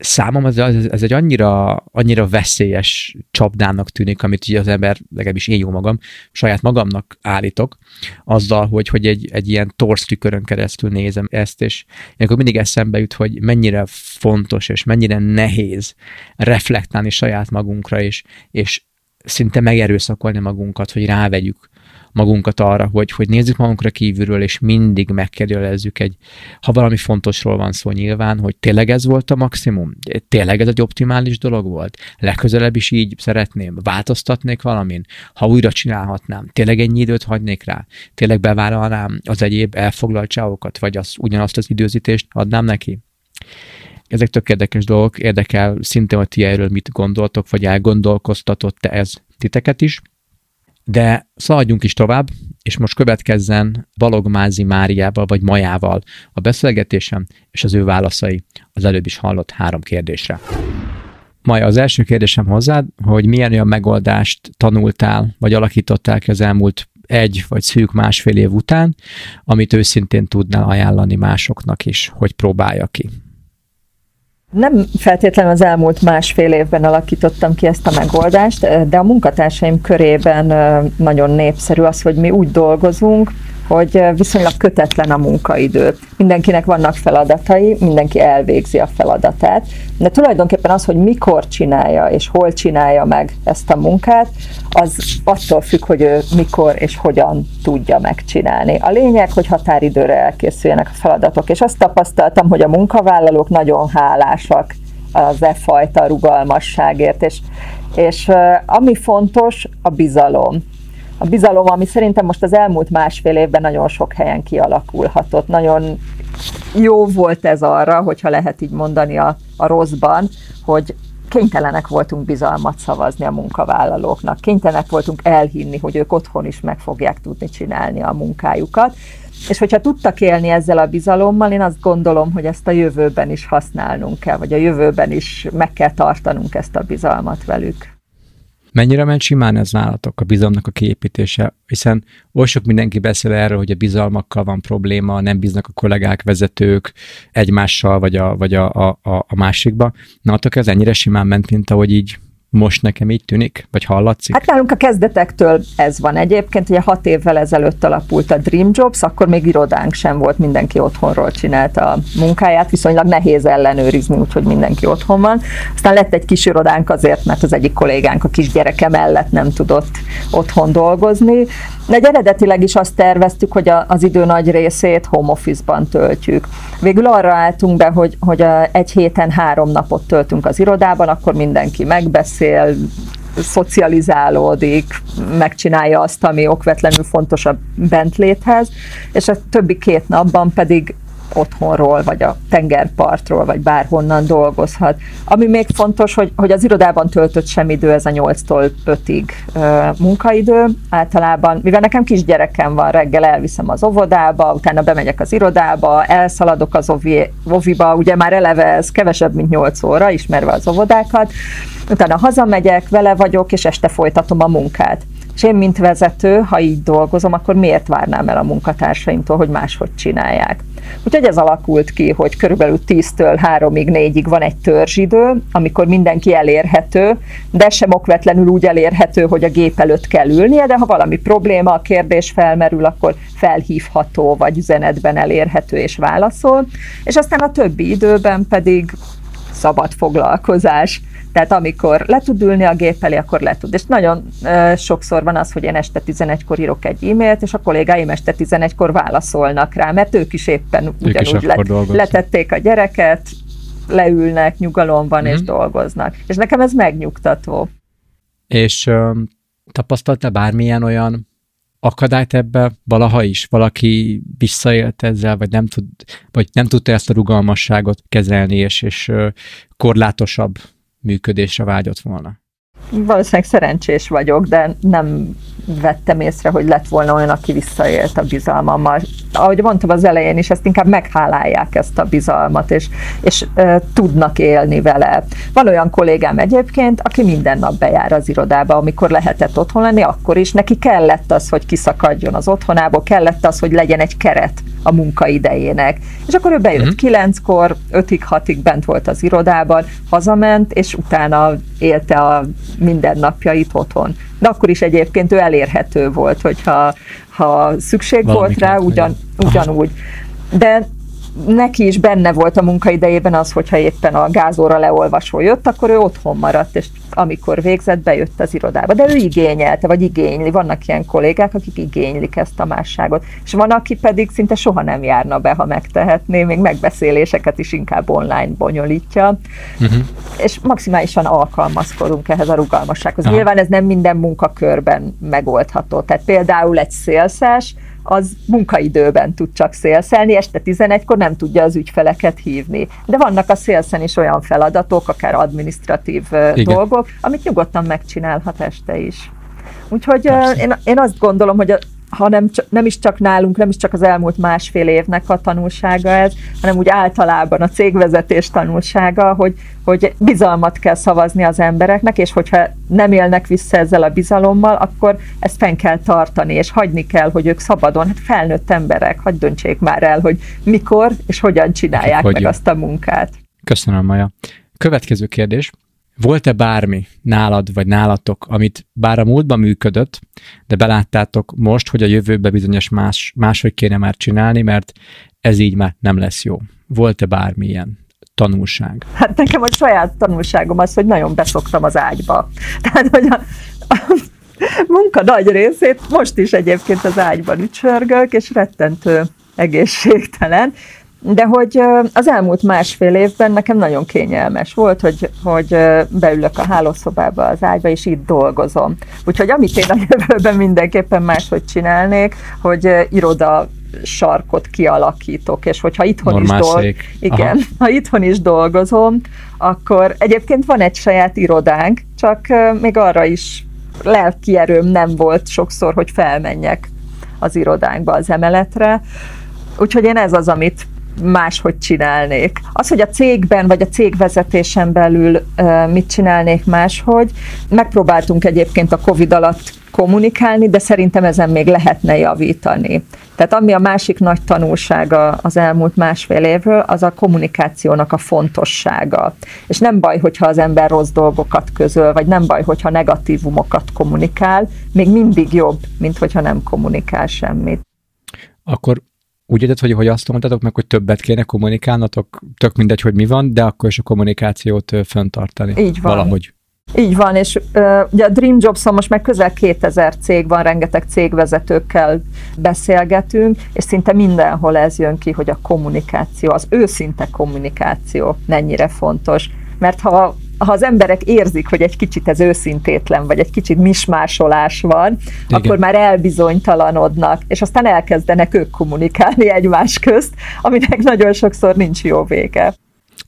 számom ez, ez egy annyira, annyira veszélyes csapdának tűnik, amit ugye az ember, legalábbis én jó magam, saját magamnak állítok, azzal, hogy, hogy egy, egy ilyen torsz tükörön keresztül nézem ezt, és akkor mindig eszembe jut, hogy mennyire fontos, és mennyire nehéz reflektálni saját magunkra, és, és szinte megerőszakolni magunkat, hogy rávegyük magunkat arra, hogy, hogy nézzük magunkra kívülről, és mindig megkérdőjelezzük egy, ha valami fontosról van szó nyilván, hogy tényleg ez volt a maximum? Tényleg ez egy optimális dolog volt? Legközelebb is így szeretném? Változtatnék valamin? Ha újra csinálhatnám? Tényleg ennyi időt hagynék rá? Tényleg bevállalnám az egyéb elfoglaltságokat, vagy az, ugyanazt az időzítést adnám neki? Ezek tök érdekes dolgok, érdekel szintén, hogy ti erről mit gondoltok, vagy elgondolkoztatott-e ez titeket is. De szaladjunk is tovább, és most következzen Balogmázi Máriával vagy Majával a beszélgetésem és az ő válaszai az előbb is hallott három kérdésre. Maja, az első kérdésem hozzád, hogy milyen olyan megoldást tanultál, vagy alakítottál ki az elmúlt egy vagy szűk másfél év után, amit őszintén tudnál ajánlani másoknak is, hogy próbálja ki. Nem feltétlenül az elmúlt másfél évben alakítottam ki ezt a megoldást, de a munkatársaim körében nagyon népszerű az, hogy mi úgy dolgozunk, hogy viszonylag kötetlen a munkaidő. Mindenkinek vannak feladatai, mindenki elvégzi a feladatát, de tulajdonképpen az, hogy mikor csinálja és hol csinálja meg ezt a munkát, az attól függ, hogy ő mikor és hogyan tudja megcsinálni. A lényeg, hogy határidőre elkészüljenek a feladatok, és azt tapasztaltam, hogy a munkavállalók nagyon hálásak az e fajta rugalmasságért, és, és ami fontos, a bizalom a bizalom, ami szerintem most az elmúlt másfél évben nagyon sok helyen kialakulhatott. Nagyon jó volt ez arra, hogyha lehet így mondani a, a rosszban, hogy kénytelenek voltunk bizalmat szavazni a munkavállalóknak, kénytelenek voltunk elhinni, hogy ők otthon is meg fogják tudni csinálni a munkájukat, és hogyha tudtak élni ezzel a bizalommal, én azt gondolom, hogy ezt a jövőben is használnunk kell, vagy a jövőben is meg kell tartanunk ezt a bizalmat velük. Mennyire ment simán ez nálatok, a bizalomnak a kiépítése? Hiszen oly sok mindenki beszél erről, hogy a bizalmakkal van probléma, nem bíznak a kollégák, vezetők egymással, vagy a, vagy a, a, a másikba. Nálatok ez ennyire simán ment, mint ahogy így most nekem így tűnik, vagy hallatszik? Hát nálunk a kezdetektől ez van egyébként, ugye hat évvel ezelőtt alapult a Dream Jobs, akkor még irodánk sem volt, mindenki otthonról csinálta a munkáját, viszonylag nehéz ellenőrizni, úgyhogy mindenki otthon van. Aztán lett egy kis irodánk azért, mert az egyik kollégánk a kis gyereke mellett nem tudott otthon dolgozni, de eredetileg is azt terveztük, hogy a, az idő nagy részét home office-ban töltjük. Végül arra álltunk be, hogy, hogy egy héten három napot töltünk az irodában, akkor mindenki megbeszél, szocializálódik, megcsinálja azt, ami okvetlenül fontos a bentléthez, és a többi két napban pedig otthonról, vagy a tengerpartról, vagy bárhonnan dolgozhat. Ami még fontos, hogy, hogy az irodában töltött sem idő, ez a 8-tól 5-ig munkaidő. Általában, mivel nekem kisgyerekem van, reggel elviszem az óvodába, utána bemegyek az irodába, elszaladok az ovi, oviba, ugye már eleve ez kevesebb, mint 8 óra, ismerve az óvodákat, utána hazamegyek, vele vagyok, és este folytatom a munkát. És én, mint vezető, ha így dolgozom, akkor miért várnám el a munkatársaimtól, hogy máshogy csinálják? Úgyhogy ez alakult ki, hogy körülbelül 10-től 3-ig, 4-ig van egy törzsidő, amikor mindenki elérhető, de sem okvetlenül úgy elérhető, hogy a gép előtt kell ülnie, de ha valami probléma, a kérdés felmerül, akkor felhívható, vagy üzenetben elérhető és válaszol. És aztán a többi időben pedig szabad foglalkozás. Tehát amikor le tud ülni a gép elé, akkor le tud. És nagyon uh, sokszor van az, hogy én este 11-kor írok egy e-mailt, és a kollégáim este 11-kor válaszolnak rá, mert ők is éppen ők ugyanúgy is let, letették a gyereket, leülnek, nyugalom van, mm-hmm. és mhm. dolgoznak. És nekem ez megnyugtató. És uh, tapasztalta bármilyen olyan akadályt ebbe valaha is? Valaki visszaélt ezzel, vagy nem, tud, vagy nem tudta ezt a rugalmasságot kezelni, és, és korlátosabb működésre vágyott volna? Valószínűleg szerencsés vagyok, de nem vettem észre, hogy lett volna olyan, aki visszaélt a bizalmammal. Ahogy mondtam az elején is, ezt inkább meghálálják ezt a bizalmat, és, és e, tudnak élni vele. Van olyan kollégám egyébként, aki minden nap bejár az irodába, amikor lehetett otthon lenni, akkor is neki kellett az, hogy kiszakadjon az otthonából, kellett az, hogy legyen egy keret a munkaidejének. És akkor ő bejött uh-huh. kilenckor, ötig, hatig bent volt az irodában, hazament, és utána élte a mindennapjait otthon. De akkor is egyébként ő elérhető volt, hogyha ha szükség Valami volt rá, ugyan, ugyanúgy. De neki is benne volt a munkaidejében az, hogyha éppen a gázóra leolvasó jött, akkor ő otthon maradt, és amikor végzett, bejött az irodába. De ő igényelte, vagy igényli. Vannak ilyen kollégák, akik igénylik ezt a másságot. És van, aki pedig szinte soha nem járna be, ha megtehetné, még megbeszéléseket is inkább online bonyolítja. Uh-huh. És maximálisan alkalmazkodunk ehhez a rugalmassághoz. Aha. Nyilván ez nem minden munkakörben megoldható. Tehát például egy szélszes, az munkaidőben tud csak szélszelni, este 11-kor nem tudja az ügyfeleket hívni. De vannak a szélszen is olyan feladatok, akár administratív Igen. dolgok, amit nyugodtan megcsinálhat este is. Úgyhogy én, én azt gondolom, hogy a, ha nem, nem is csak nálunk, nem is csak az elmúlt másfél évnek a tanulsága ez, hanem úgy általában a cégvezetés tanulsága, hogy, hogy bizalmat kell szavazni az embereknek, és hogyha nem élnek vissza ezzel a bizalommal, akkor ezt fenn kell tartani, és hagyni kell, hogy ők szabadon, hát felnőtt emberek, hagyd döntsék már el, hogy mikor és hogyan csinálják hogy meg azt a munkát. Köszönöm, Maja. Következő kérdés. Volt-e bármi nálad vagy nálatok, amit bár a múltban működött, de beláttátok most, hogy a jövőben bizonyos más, máshogy kéne már csinálni, mert ez így már nem lesz jó? Volt-e bármilyen tanulság? Hát nekem a saját tanulságom az, hogy nagyon beszoktam az ágyba. *laughs* Tehát, hogy a, a munka nagy részét most is egyébként az ágyban ücsörgök, és rettentő egészségtelen, de hogy az elmúlt másfél évben nekem nagyon kényelmes volt, hogy, hogy beülök a hálószobába az ágyba, és itt dolgozom. Úgyhogy amit én a jövőben mindenképpen máshogy csinálnék, hogy iroda sarkot kialakítok, és hogyha itthon is, dolg... Igen, ha itthon is dolgozom, akkor egyébként van egy saját irodánk, csak még arra is lelki erőm nem volt sokszor, hogy felmenjek az irodánkba, az emeletre. Úgyhogy én ez az, amit máshogy csinálnék. Az, hogy a cégben vagy a cégvezetésen belül mit csinálnék máshogy, megpróbáltunk egyébként a Covid alatt kommunikálni, de szerintem ezen még lehetne javítani. Tehát ami a másik nagy tanulsága az elmúlt másfél évről, az a kommunikációnak a fontossága. És nem baj, hogyha az ember rossz dolgokat közöl, vagy nem baj, hogyha negatívumokat kommunikál, még mindig jobb, mint hogyha nem kommunikál semmit. Akkor úgy érted, hogy, hogy azt mondtatok meg, hogy többet kéne kommunikálnatok, tök mindegy, hogy mi van, de akkor is a kommunikációt föntartani. Így van. Valahogy. Így van, és uh, ugye a Dream Jobs-on most meg közel 2000 cég van, rengeteg cégvezetőkkel beszélgetünk, és szinte mindenhol ez jön ki, hogy a kommunikáció, az őszinte kommunikáció mennyire fontos. Mert ha ha az emberek érzik, hogy egy kicsit ez őszintétlen, vagy egy kicsit mismásolás van, Igen. akkor már elbizonytalanodnak, és aztán elkezdenek ők kommunikálni egymás közt, aminek nagyon sokszor nincs jó vége.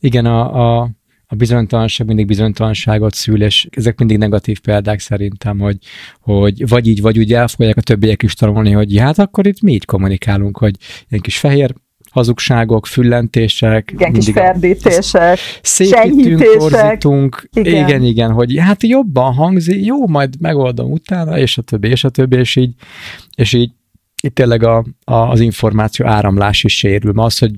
Igen, a, a, a bizonytalanság mindig bizonytalanságot szül, és ezek mindig negatív példák szerintem, hogy, hogy vagy így, vagy úgy el fogják a többiek is tanulni, hogy hát akkor itt mi így kommunikálunk, hogy ilyen kis fehér hazugságok, füllentések. Igen, kis ferdítések, Szépítünk, torzítunk. Igen. igen, igen, hogy hát jobban hangzik, jó, majd megoldom utána, és a többi, és a többi, és így, és így itt tényleg a, a, az információ áramlás is sérül. Ma az, hogy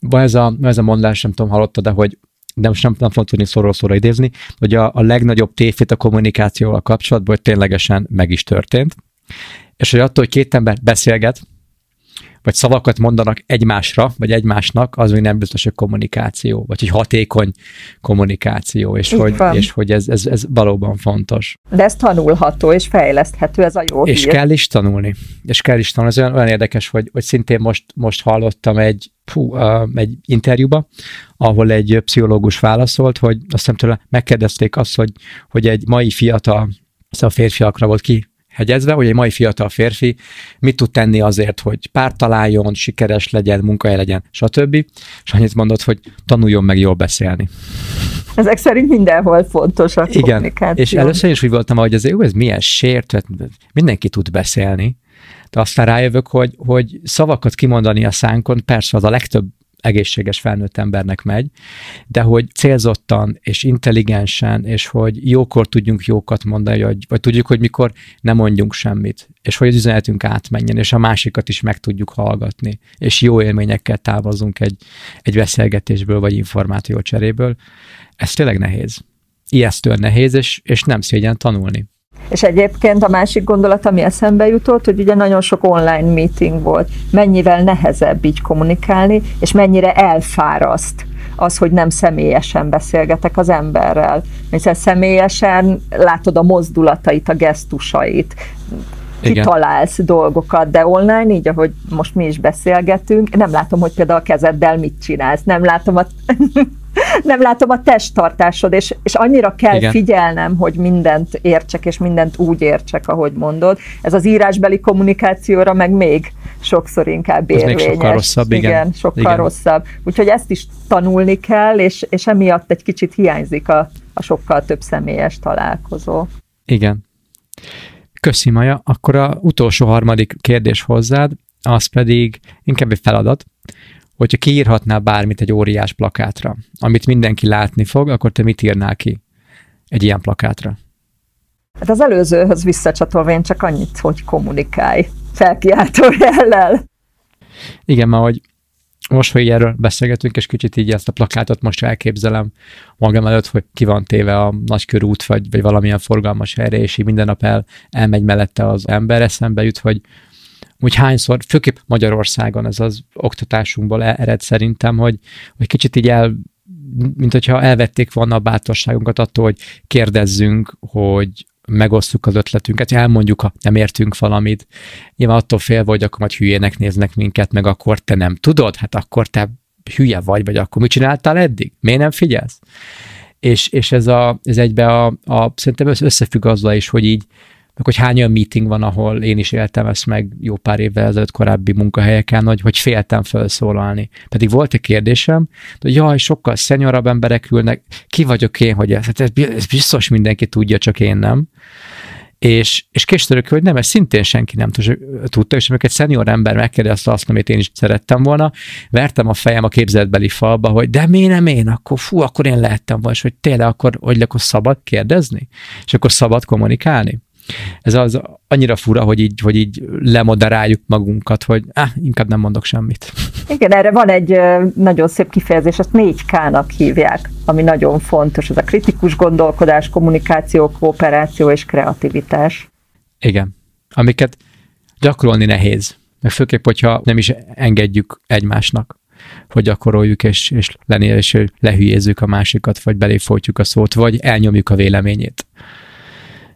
van ez a, ez a mondás, nem tudom, hallottad, de hogy de most nem, nem fogom tudni szóról szóra idézni, hogy a, a legnagyobb tévhit a kommunikációval kapcsolatban, hogy ténylegesen meg is történt. És hogy attól, hogy két ember beszélget, vagy szavakat mondanak egymásra, vagy egymásnak, az még nem biztos, hogy kommunikáció, vagy hogy hatékony kommunikáció, és, hogy, és hogy ez, ez, ez valóban fontos. De ez tanulható és fejleszthető, ez a jó És hír. kell is tanulni. És kell is tanulni. Ez olyan, olyan érdekes, hogy, hogy szintén most, most hallottam egy, fú, uh, egy interjúba, ahol egy pszichológus válaszolt, hogy azt hiszem tőle megkérdezték azt, hogy, hogy egy mai fiatal, szóval a férfiakra volt ki hegyezve, hogy egy mai fiatal férfi mit tud tenni azért, hogy párt találjon, sikeres legyen, munkahely legyen, stb. És annyit mondott, hogy tanuljon meg jól beszélni. Ezek szerint mindenhol fontos a Igen, kommunikáció. és először is úgy voltam, hogy ez, jó, ez milyen sért, mindenki tud beszélni, de aztán rájövök, hogy, hogy szavakat kimondani a szánkon, persze az a legtöbb egészséges felnőtt embernek megy, de hogy célzottan és intelligensen, és hogy jókor tudjunk jókat mondani, vagy, vagy tudjuk, hogy mikor nem mondjunk semmit, és hogy az üzenetünk átmenjen, és a másikat is meg tudjuk hallgatni, és jó élményekkel távozunk egy, egy beszélgetésből, vagy információ cseréből, ez tényleg nehéz. Ijesztően nehéz, és, és nem szégyen tanulni. És egyébként a másik gondolat, ami eszembe jutott, hogy ugye nagyon sok online meeting volt. Mennyivel nehezebb így kommunikálni, és mennyire elfáraszt az, hogy nem személyesen beszélgetek az emberrel. Hiszen személyesen látod a mozdulatait, a gesztusait, kitalálsz Igen. dolgokat, de online, így ahogy most mi is beszélgetünk, nem látom, hogy például a kezeddel mit csinálsz, nem látom a *laughs* *laughs* nem látom a testtartásod, és, és annyira kell Igen. figyelnem, hogy mindent értsek, és mindent úgy értsek, ahogy mondod. Ez az írásbeli kommunikációra meg még sokszor inkább érvényes. Ez még sokkal rosszabb, igen. igen sokkal igen. rosszabb. Úgyhogy ezt is tanulni kell, és, és emiatt egy kicsit hiányzik a, a sokkal több személyes találkozó. Igen. Köszi, Maja. Akkor a utolsó harmadik kérdés hozzád, az pedig inkább egy feladat, hogyha kiírhatnál bármit egy óriás plakátra, amit mindenki látni fog, akkor te mit írnál ki egy ilyen plakátra? Hát az előzőhöz visszacsatolva én csak annyit, hogy kommunikálj felkiáltó jellel. Igen, mert hogy most, hogy erről beszélgetünk, és kicsit így ezt a plakátot most elképzelem magam előtt, hogy ki van téve a nagykörút, vagy, vagy valamilyen forgalmas helyre, és így minden nap el, elmegy mellette az ember, eszembe jut, hogy úgy hányszor, főképp Magyarországon ez az oktatásunkból e- ered szerintem, hogy, hogy kicsit így el, mint hogyha elvették volna a bátorságunkat attól, hogy kérdezzünk, hogy megosztjuk az ötletünket, elmondjuk, ha nem értünk valamit. Nyilván attól félve, hogy akkor majd hülyének néznek minket, meg akkor te nem tudod, hát akkor te hülye vagy, vagy akkor mit csináltál eddig? Miért nem figyelsz? És, és ez, a, ez egybe a, a, szerintem összefügg azzal is, hogy így meg hogy hány olyan meeting van, ahol én is éltem ezt meg jó pár évvel ezelőtt korábbi munkahelyeken, hogy, hogy féltem felszólalni. Pedig volt egy kérdésem, hogy jaj, sokkal szenyorabb emberek ülnek, ki vagyok én, hogy ez, hát ez biztos mindenki tudja, csak én nem. És, és később, hogy nem, ezt szintén senki nem tudta, és amikor egy szenior ember megkérdezte azt, amit én is szerettem volna, vertem a fejem a képzetbeli falba, hogy de miért nem én, akkor fú, akkor én lehettem volna, és hogy tényleg akkor, hogy akkor szabad kérdezni, és akkor szabad kommunikálni ez az annyira fura, hogy így, hogy így lemoderáljuk magunkat, hogy ah, inkább nem mondok semmit. *laughs* Igen, erre van egy nagyon szép kifejezés, ezt 4K-nak hívják, ami nagyon fontos, ez a kritikus gondolkodás, kommunikáció, kooperáció és kreativitás. Igen, amiket gyakorolni nehéz, meg főképp, hogyha nem is engedjük egymásnak hogy gyakoroljuk, és, és, lenni, és lehülyézzük a másikat, vagy belé a szót, vagy elnyomjuk a véleményét.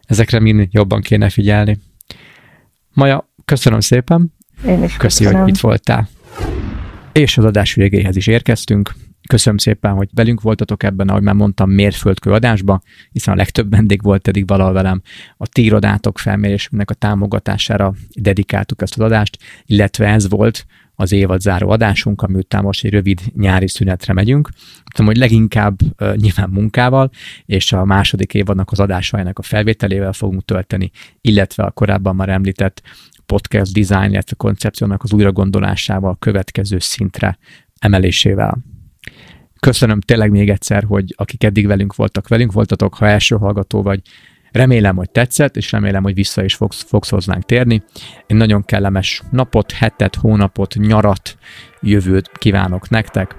Ezekre mind jobban kéne figyelni. Maja, köszönöm szépen. Én is Köszi, köszönöm. hogy itt voltál. És az adás végéhez is érkeztünk. Köszönöm szépen, hogy velünk voltatok ebben, ahogy már mondtam, mérföldkő adásba, hiszen a legtöbb vendég volt eddig valahol velem. A ti irodátok felmérésünknek a támogatására dedikáltuk ezt az adást, illetve ez volt az évad záró adásunk, ami után most egy rövid nyári szünetre megyünk. Tudom, hogy leginkább uh, nyilván munkával, és a második évadnak az adásainak a felvételével fogunk tölteni, illetve a korábban már említett podcast design, illetve koncepciónak az újragondolásával, következő szintre emelésével. Köszönöm tényleg még egyszer, hogy akik eddig velünk voltak, velünk voltatok, ha első hallgató vagy, Remélem, hogy tetszett, és remélem, hogy vissza is fogsz, fogsz hozzánk térni. Én nagyon kellemes napot, hetet, hónapot, nyarat, jövőt kívánok nektek.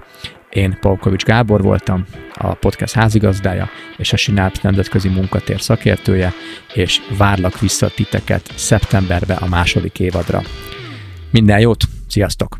Én Polkovics Gábor voltam, a podcast házigazdája és a Sinálp nemzetközi munkatér szakértője, és várlak vissza titeket szeptemberbe a második évadra. Minden jót, sziasztok!